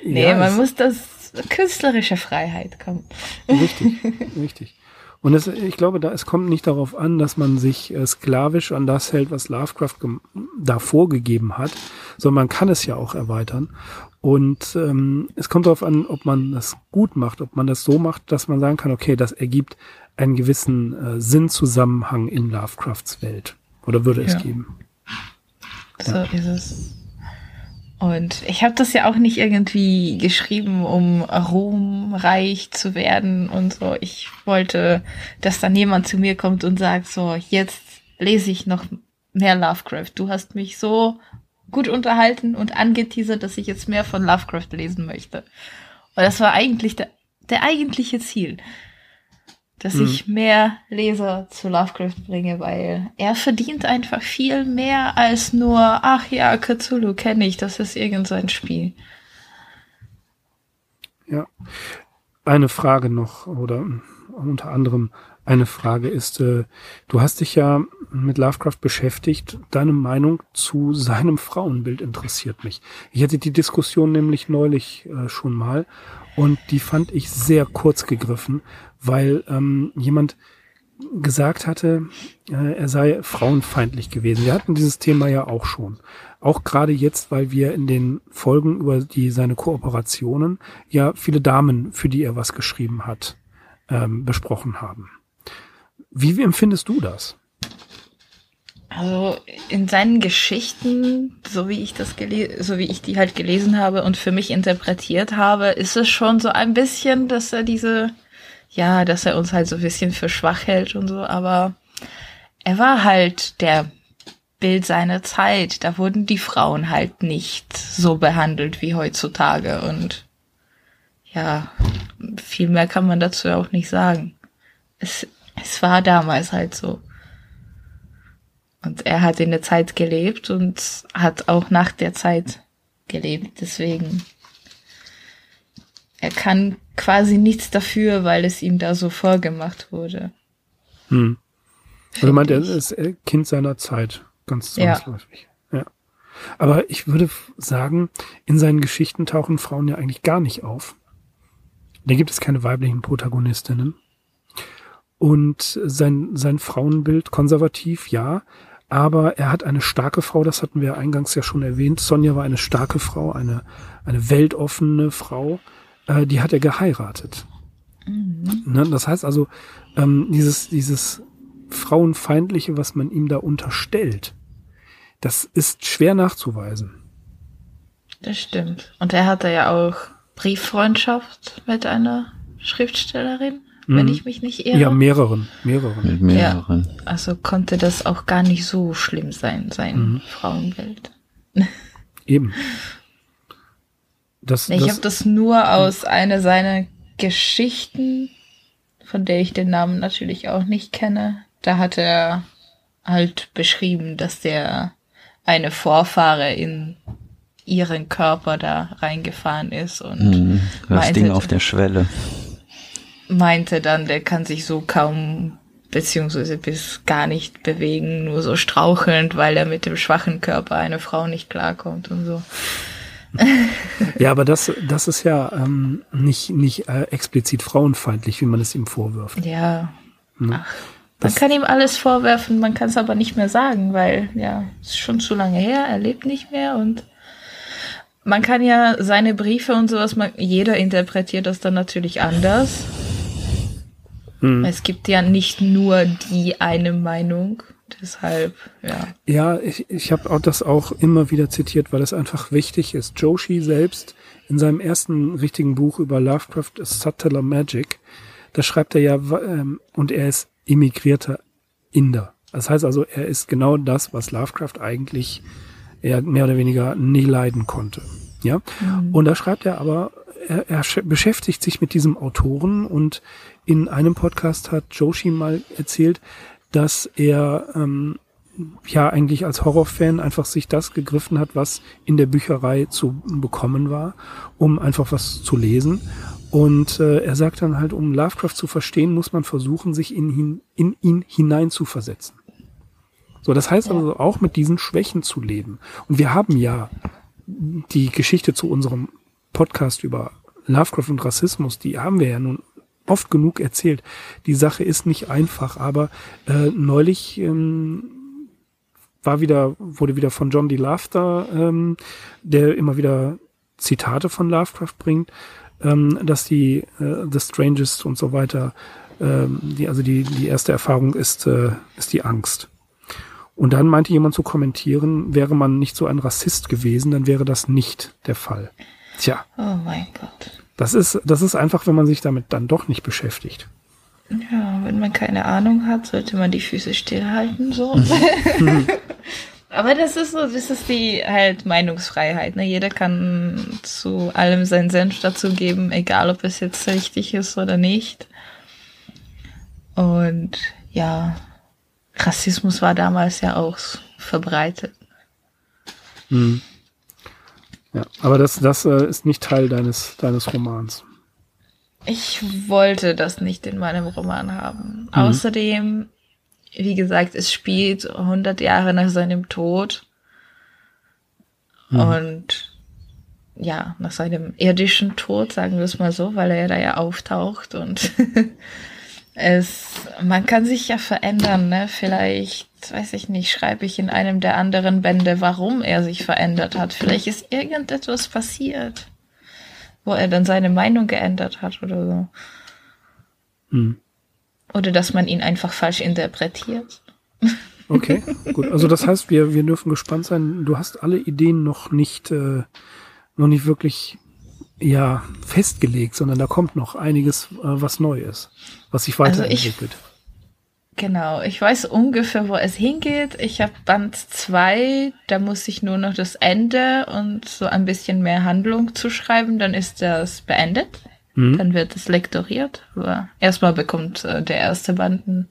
nee, ja, man muss das künstlerische Freiheit kommen. Richtig, *laughs* richtig. Und es, ich glaube, da, es kommt nicht darauf an, dass man sich äh, sklavisch an das hält, was Lovecraft da vorgegeben hat, sondern man kann es ja auch erweitern. Und ähm, es kommt darauf an, ob man das gut macht, ob man das so macht, dass man sagen kann, okay, das ergibt einen gewissen äh, Sinnzusammenhang in Lovecrafts Welt. Oder würde es geben. So ja. ist es. Und ich habe das ja auch nicht irgendwie geschrieben, um ruhmreich zu werden und so. Ich wollte, dass dann jemand zu mir kommt und sagt, so, jetzt lese ich noch mehr Lovecraft. Du hast mich so gut unterhalten und angeteasert, dass ich jetzt mehr von Lovecraft lesen möchte. Und das war eigentlich der, der eigentliche Ziel dass mhm. ich mehr Leser zu Lovecraft bringe, weil er verdient einfach viel mehr als nur, ach ja, Cthulhu kenne ich, das ist irgend so ein Spiel. Ja. Eine Frage noch, oder unter anderem eine Frage ist, äh, du hast dich ja mit Lovecraft beschäftigt. Deine Meinung zu seinem Frauenbild interessiert mich. Ich hatte die Diskussion nämlich neulich äh, schon mal und die fand ich sehr kurz gegriffen, weil ähm, jemand gesagt hatte, äh, er sei frauenfeindlich gewesen. Wir hatten dieses Thema ja auch schon. Auch gerade jetzt, weil wir in den Folgen über die seine Kooperationen ja viele Damen, für die er was geschrieben hat, ähm, besprochen haben. Wie, wie empfindest du das? Also in seinen Geschichten, so wie ich das gelesen, so wie ich die halt gelesen habe und für mich interpretiert habe, ist es schon so ein bisschen, dass er diese ja, dass er uns halt so ein bisschen für schwach hält und so, aber er war halt der Bild seiner Zeit. Da wurden die Frauen halt nicht so behandelt wie heutzutage und ja, viel mehr kann man dazu auch nicht sagen. Es, es war damals halt so. Und er hat in der Zeit gelebt und hat auch nach der Zeit gelebt. Deswegen, er kann quasi nichts dafür, weil es ihm da so vorgemacht wurde. Hm. Also meint er ist Kind seiner Zeit, ganz zwangsläufig. Ja. ja. Aber ich würde sagen, in seinen Geschichten tauchen Frauen ja eigentlich gar nicht auf. Da gibt es keine weiblichen Protagonistinnen. und sein, sein Frauenbild konservativ, ja, aber er hat eine starke Frau, das hatten wir eingangs ja schon erwähnt. Sonja war eine starke Frau, eine, eine weltoffene Frau, äh, die hat er geheiratet. Mhm. Ne, das heißt also, ähm, dieses, dieses Frauenfeindliche, was man ihm da unterstellt, das ist schwer nachzuweisen. Das stimmt. Und er hatte ja auch Brieffreundschaft mit einer Schriftstellerin, mhm. wenn ich mich nicht irre. Ja, mehreren, mehreren. Mit mehreren. Ja, also konnte das auch gar nicht so schlimm sein, sein mhm. Frauenbild. *laughs* Eben. Das, ich habe das nur aus einer seiner Geschichten, von der ich den Namen natürlich auch nicht kenne. Da hat er halt beschrieben, dass der eine Vorfahre in ihren Körper da reingefahren ist und mhm, das meinte, Ding auf der Schwelle. Meinte dann, der kann sich so kaum beziehungsweise bis gar nicht bewegen, nur so strauchelnd, weil er mit dem schwachen Körper einer Frau nicht klarkommt und so. *laughs* ja, aber das, das ist ja ähm, nicht, nicht äh, explizit frauenfeindlich, wie man es ihm vorwirft. Ja. Ne? Ach, man kann ihm alles vorwerfen, man kann es aber nicht mehr sagen, weil ja, es ist schon zu lange her, er lebt nicht mehr und man kann ja seine Briefe und sowas, man, jeder interpretiert das dann natürlich anders. Hm. Es gibt ja nicht nur die eine Meinung. Deshalb, ja. Ja, ich, ich habe auch das auch immer wieder zitiert, weil es einfach wichtig ist. Joshi selbst in seinem ersten richtigen Buch über Lovecraft Subtler Magic, da schreibt er ja, ähm, und er ist immigrierter Inder. Das heißt also, er ist genau das, was Lovecraft eigentlich er mehr oder weniger nie leiden konnte. Ja. Mhm. Und da schreibt er aber, er, er beschäftigt sich mit diesem Autoren und in einem Podcast hat Joshi mal erzählt, dass er ähm, ja eigentlich als Horrorfan einfach sich das gegriffen hat, was in der Bücherei zu bekommen war, um einfach was zu lesen. Und äh, er sagt dann halt, um Lovecraft zu verstehen, muss man versuchen, sich in, in ihn hinein zu versetzen. So, das heißt also auch mit diesen Schwächen zu leben. Und wir haben ja die Geschichte zu unserem Podcast über Lovecraft und Rassismus, die haben wir ja nun oft genug erzählt. Die Sache ist nicht einfach, aber äh, neulich ähm, war wieder, wurde wieder von John D. Laughter, ähm, der immer wieder Zitate von Lovecraft bringt, ähm, dass die äh, The Strangest und so weiter, ähm, die, also die, die erste Erfahrung ist, äh, ist die Angst. Und dann meinte jemand zu kommentieren, wäre man nicht so ein Rassist gewesen, dann wäre das nicht der Fall. Tja. Oh mein Gott. Das ist, das ist einfach, wenn man sich damit dann doch nicht beschäftigt. Ja, wenn man keine Ahnung hat, sollte man die Füße stillhalten, so. *laughs* Aber das ist so, das ist die halt Meinungsfreiheit. Ne? Jeder kann zu allem seinen Senf dazugeben, egal ob es jetzt richtig ist oder nicht. Und ja, Rassismus war damals ja auch verbreitet. Hm. Ja, aber das, das äh, ist nicht Teil deines, deines Romans. Ich wollte das nicht in meinem Roman haben. Mhm. Außerdem, wie gesagt, es spielt 100 Jahre nach seinem Tod. Mhm. Und ja, nach seinem irdischen Tod, sagen wir es mal so, weil er da ja auftaucht und *laughs* es, man kann sich ja verändern, ne? Vielleicht, weiß ich nicht, schreibe ich in einem der anderen Bände, warum er sich verändert hat. Vielleicht ist irgendetwas passiert, wo er dann seine Meinung geändert hat oder so. Hm. Oder dass man ihn einfach falsch interpretiert. Okay, gut. Also das heißt, wir, wir dürfen gespannt sein. Du hast alle Ideen noch nicht, äh, noch nicht wirklich ja festgelegt, sondern da kommt noch einiges, äh, was neu ist, was sich weiterentwickelt. Also ich, genau, ich weiß ungefähr, wo es hingeht. Ich habe Band zwei, da muss ich nur noch das Ende und so ein bisschen mehr Handlung zuschreiben, dann ist das beendet. Mhm. Dann wird es lektoriert. Aber erstmal bekommt äh, der erste Band ein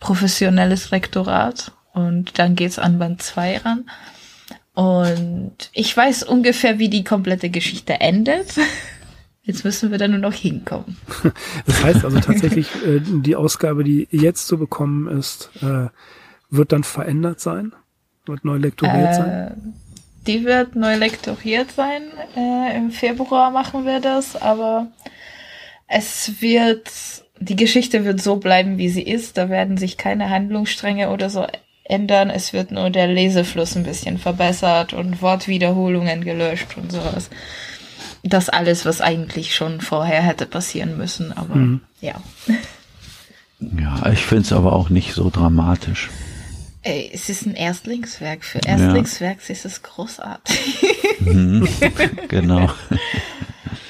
professionelles Lektorat und dann geht's an Band zwei ran. Und ich weiß ungefähr, wie die komplette Geschichte endet. *laughs* Jetzt müssen wir da nur noch hinkommen. *laughs* Das heißt also tatsächlich, *laughs* äh, die Ausgabe, die jetzt zu bekommen ist, äh, wird dann verändert sein? Wird neu lektoriert äh, sein? Die wird neu lektoriert sein. Äh, Im Februar machen wir das, aber es wird die Geschichte wird so bleiben, wie sie ist. Da werden sich keine Handlungsstränge oder so ändern. Es wird nur der Lesefluss ein bisschen verbessert und Wortwiederholungen gelöscht und sowas. Das alles, was eigentlich schon vorher hätte passieren müssen, aber mhm. ja. Ja, ich finde es aber auch nicht so dramatisch. Ey, es ist ein Erstlingswerk. Für Erstlingswerk ja. ist es großartig. Mhm, *laughs* genau.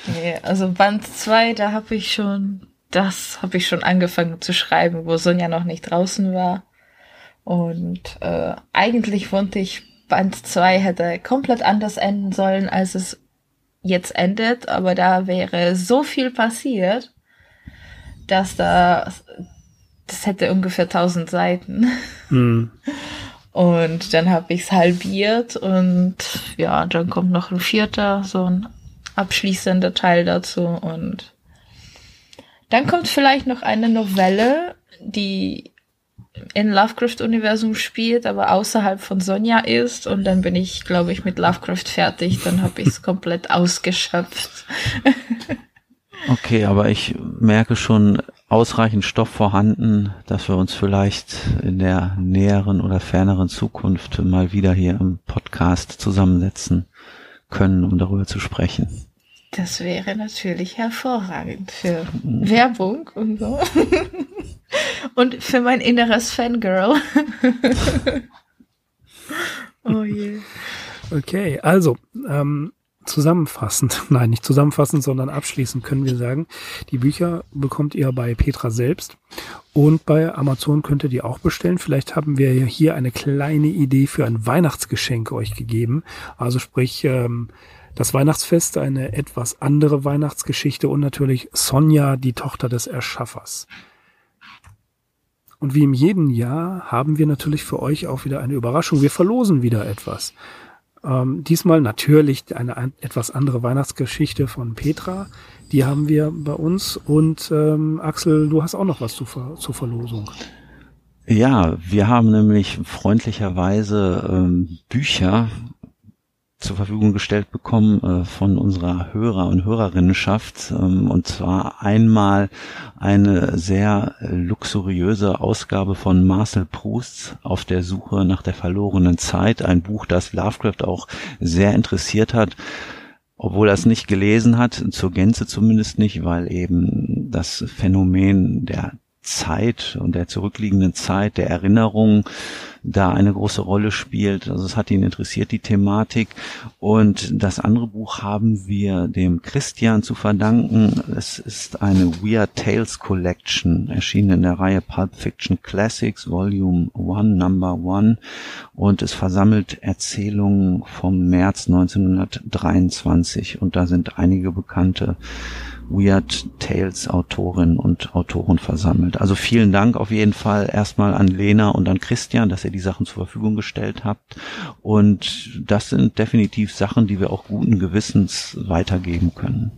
Okay, also Band 2, da habe ich schon, das habe ich schon angefangen zu schreiben, wo Sonja noch nicht draußen war. Und äh, eigentlich wusste ich, Band 2 hätte komplett anders enden sollen, als es jetzt endet, aber da wäre so viel passiert, dass da das hätte ungefähr 1000 Seiten. Mhm. Und dann habe ich es halbiert und ja, dann kommt noch ein vierter, so ein abschließender Teil dazu und dann kommt vielleicht noch eine Novelle, die in Lovecraft-Universum spielt, aber außerhalb von Sonja ist. Und dann bin ich, glaube ich, mit Lovecraft fertig. Dann habe ich es komplett ausgeschöpft. *laughs* okay, aber ich merke schon ausreichend Stoff vorhanden, dass wir uns vielleicht in der näheren oder ferneren Zukunft mal wieder hier im Podcast zusammensetzen können, um darüber zu sprechen. Das wäre natürlich hervorragend für Werbung und so. *laughs* und für mein inneres Fangirl. *laughs* oh je. Okay, also ähm, zusammenfassend, *laughs* nein, nicht zusammenfassend, sondern abschließend können wir sagen, die Bücher bekommt ihr bei Petra selbst und bei Amazon könnt ihr die auch bestellen. Vielleicht haben wir hier eine kleine Idee für ein Weihnachtsgeschenk euch gegeben. Also sprich, ähm, das Weihnachtsfest, eine etwas andere Weihnachtsgeschichte und natürlich Sonja, die Tochter des Erschaffers. Und wie im jeden Jahr haben wir natürlich für euch auch wieder eine Überraschung. Wir verlosen wieder etwas. Ähm, diesmal natürlich eine ein, etwas andere Weihnachtsgeschichte von Petra. Die haben wir bei uns. Und ähm, Axel, du hast auch noch was zu, zur Verlosung. Ja, wir haben nämlich freundlicherweise ähm, Bücher zur Verfügung gestellt bekommen äh, von unserer Hörer- und Hörerinnenschaft. Ähm, und zwar einmal eine sehr luxuriöse Ausgabe von Marcel Proust auf der Suche nach der verlorenen Zeit. Ein Buch, das Lovecraft auch sehr interessiert hat obwohl er es nicht gelesen hat, zur Gänze zumindest nicht, weil eben das Phänomen der Zeit und der zurückliegenden Zeit, der Erinnerung da eine große Rolle spielt. Also es hat ihn interessiert, die Thematik. Und das andere Buch haben wir dem Christian zu verdanken. Es ist eine Weird Tales Collection, erschienen in der Reihe Pulp Fiction Classics, Volume 1, Number 1. Und es versammelt Erzählungen vom März 1923. Und da sind einige bekannte Weird Tales Autorinnen und Autoren versammelt. Also vielen Dank auf jeden Fall erstmal an Lena und an Christian, dass ihr die Sachen zur Verfügung gestellt habt. Und das sind definitiv Sachen, die wir auch guten Gewissens weitergeben können.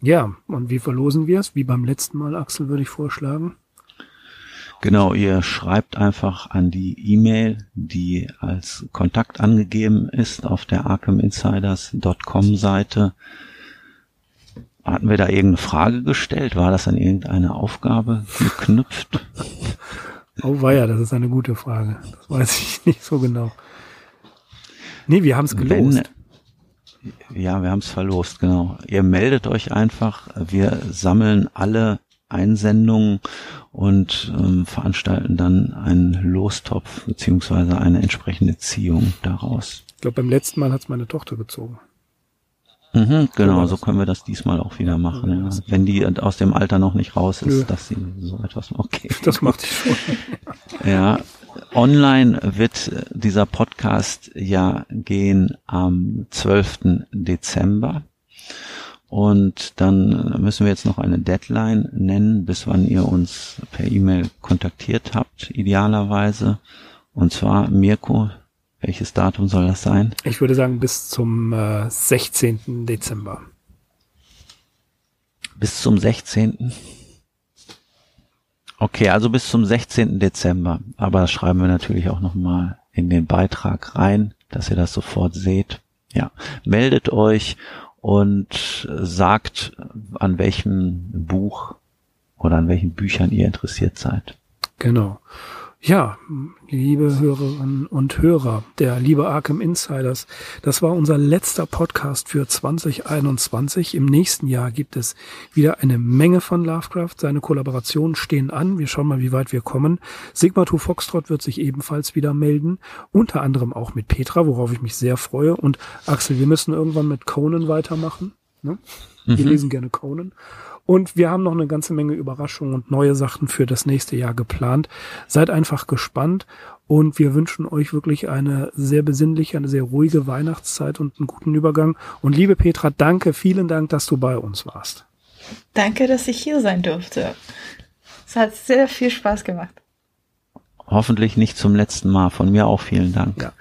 Ja, und wie verlosen wir es? Wie beim letzten Mal, Axel, würde ich vorschlagen. Genau, ihr schreibt einfach an die E-Mail, die als Kontakt angegeben ist auf der arkhaminsiders.com Seite hatten wir da irgendeine Frage gestellt? War das an irgendeine Aufgabe geknüpft? Oh weia, das ist eine gute Frage. Das weiß ich *laughs* nicht so genau. Nee, wir haben es gelost. Wenn, ja, wir haben es verlost, genau. Ihr meldet euch einfach. Wir sammeln alle Einsendungen und ähm, veranstalten dann einen Lostopf beziehungsweise eine entsprechende Ziehung daraus. Ich glaube, beim letzten Mal hat es meine Tochter gezogen. Mhm, genau, so können wir das diesmal auch wieder machen. Ja. Wenn die aus dem Alter noch nicht raus ist, Nö. dass sie so etwas okay. *laughs* Das macht die schon. *laughs* ja, online wird dieser Podcast ja gehen am 12. Dezember. Und dann müssen wir jetzt noch eine Deadline nennen, bis wann ihr uns per E-Mail kontaktiert habt, idealerweise. Und zwar, Mirko, welches Datum soll das sein? Ich würde sagen bis zum äh, 16. Dezember. Bis zum 16. Okay, also bis zum 16. Dezember. Aber das schreiben wir natürlich auch nochmal in den Beitrag rein, dass ihr das sofort seht. Ja, meldet euch und sagt, an welchem Buch oder an welchen Büchern ihr interessiert seid. Genau. Ja, liebe Hörerinnen und Hörer der liebe Arkham Insiders, das war unser letzter Podcast für 2021. Im nächsten Jahr gibt es wieder eine Menge von Lovecraft. Seine Kollaborationen stehen an. Wir schauen mal, wie weit wir kommen. Sigma 2 Foxtrot wird sich ebenfalls wieder melden. Unter anderem auch mit Petra, worauf ich mich sehr freue. Und Axel, wir müssen irgendwann mit Conan weitermachen. Ne? Wir mhm. lesen gerne Conan. Und wir haben noch eine ganze Menge Überraschungen und neue Sachen für das nächste Jahr geplant. Seid einfach gespannt und wir wünschen euch wirklich eine sehr besinnliche, eine sehr ruhige Weihnachtszeit und einen guten Übergang. Und liebe Petra, danke, vielen Dank, dass du bei uns warst. Danke, dass ich hier sein durfte. Es hat sehr viel Spaß gemacht. Hoffentlich nicht zum letzten Mal. Von mir auch vielen Dank. Ja.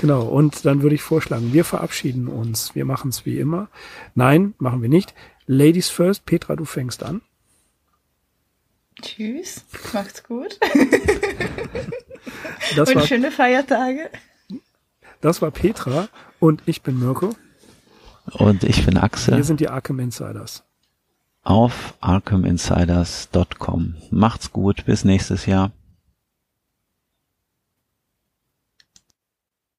Genau, und dann würde ich vorschlagen, wir verabschieden uns. Wir machen es wie immer. Nein, machen wir nicht. Ladies first. Petra, du fängst an. Tschüss, macht's gut. *laughs* und war, schöne Feiertage. Das war Petra und ich bin Mirko. Und ich bin Axel. Wir sind die Arkham Insiders. Auf arkhaminsiders.com. Macht's gut, bis nächstes Jahr.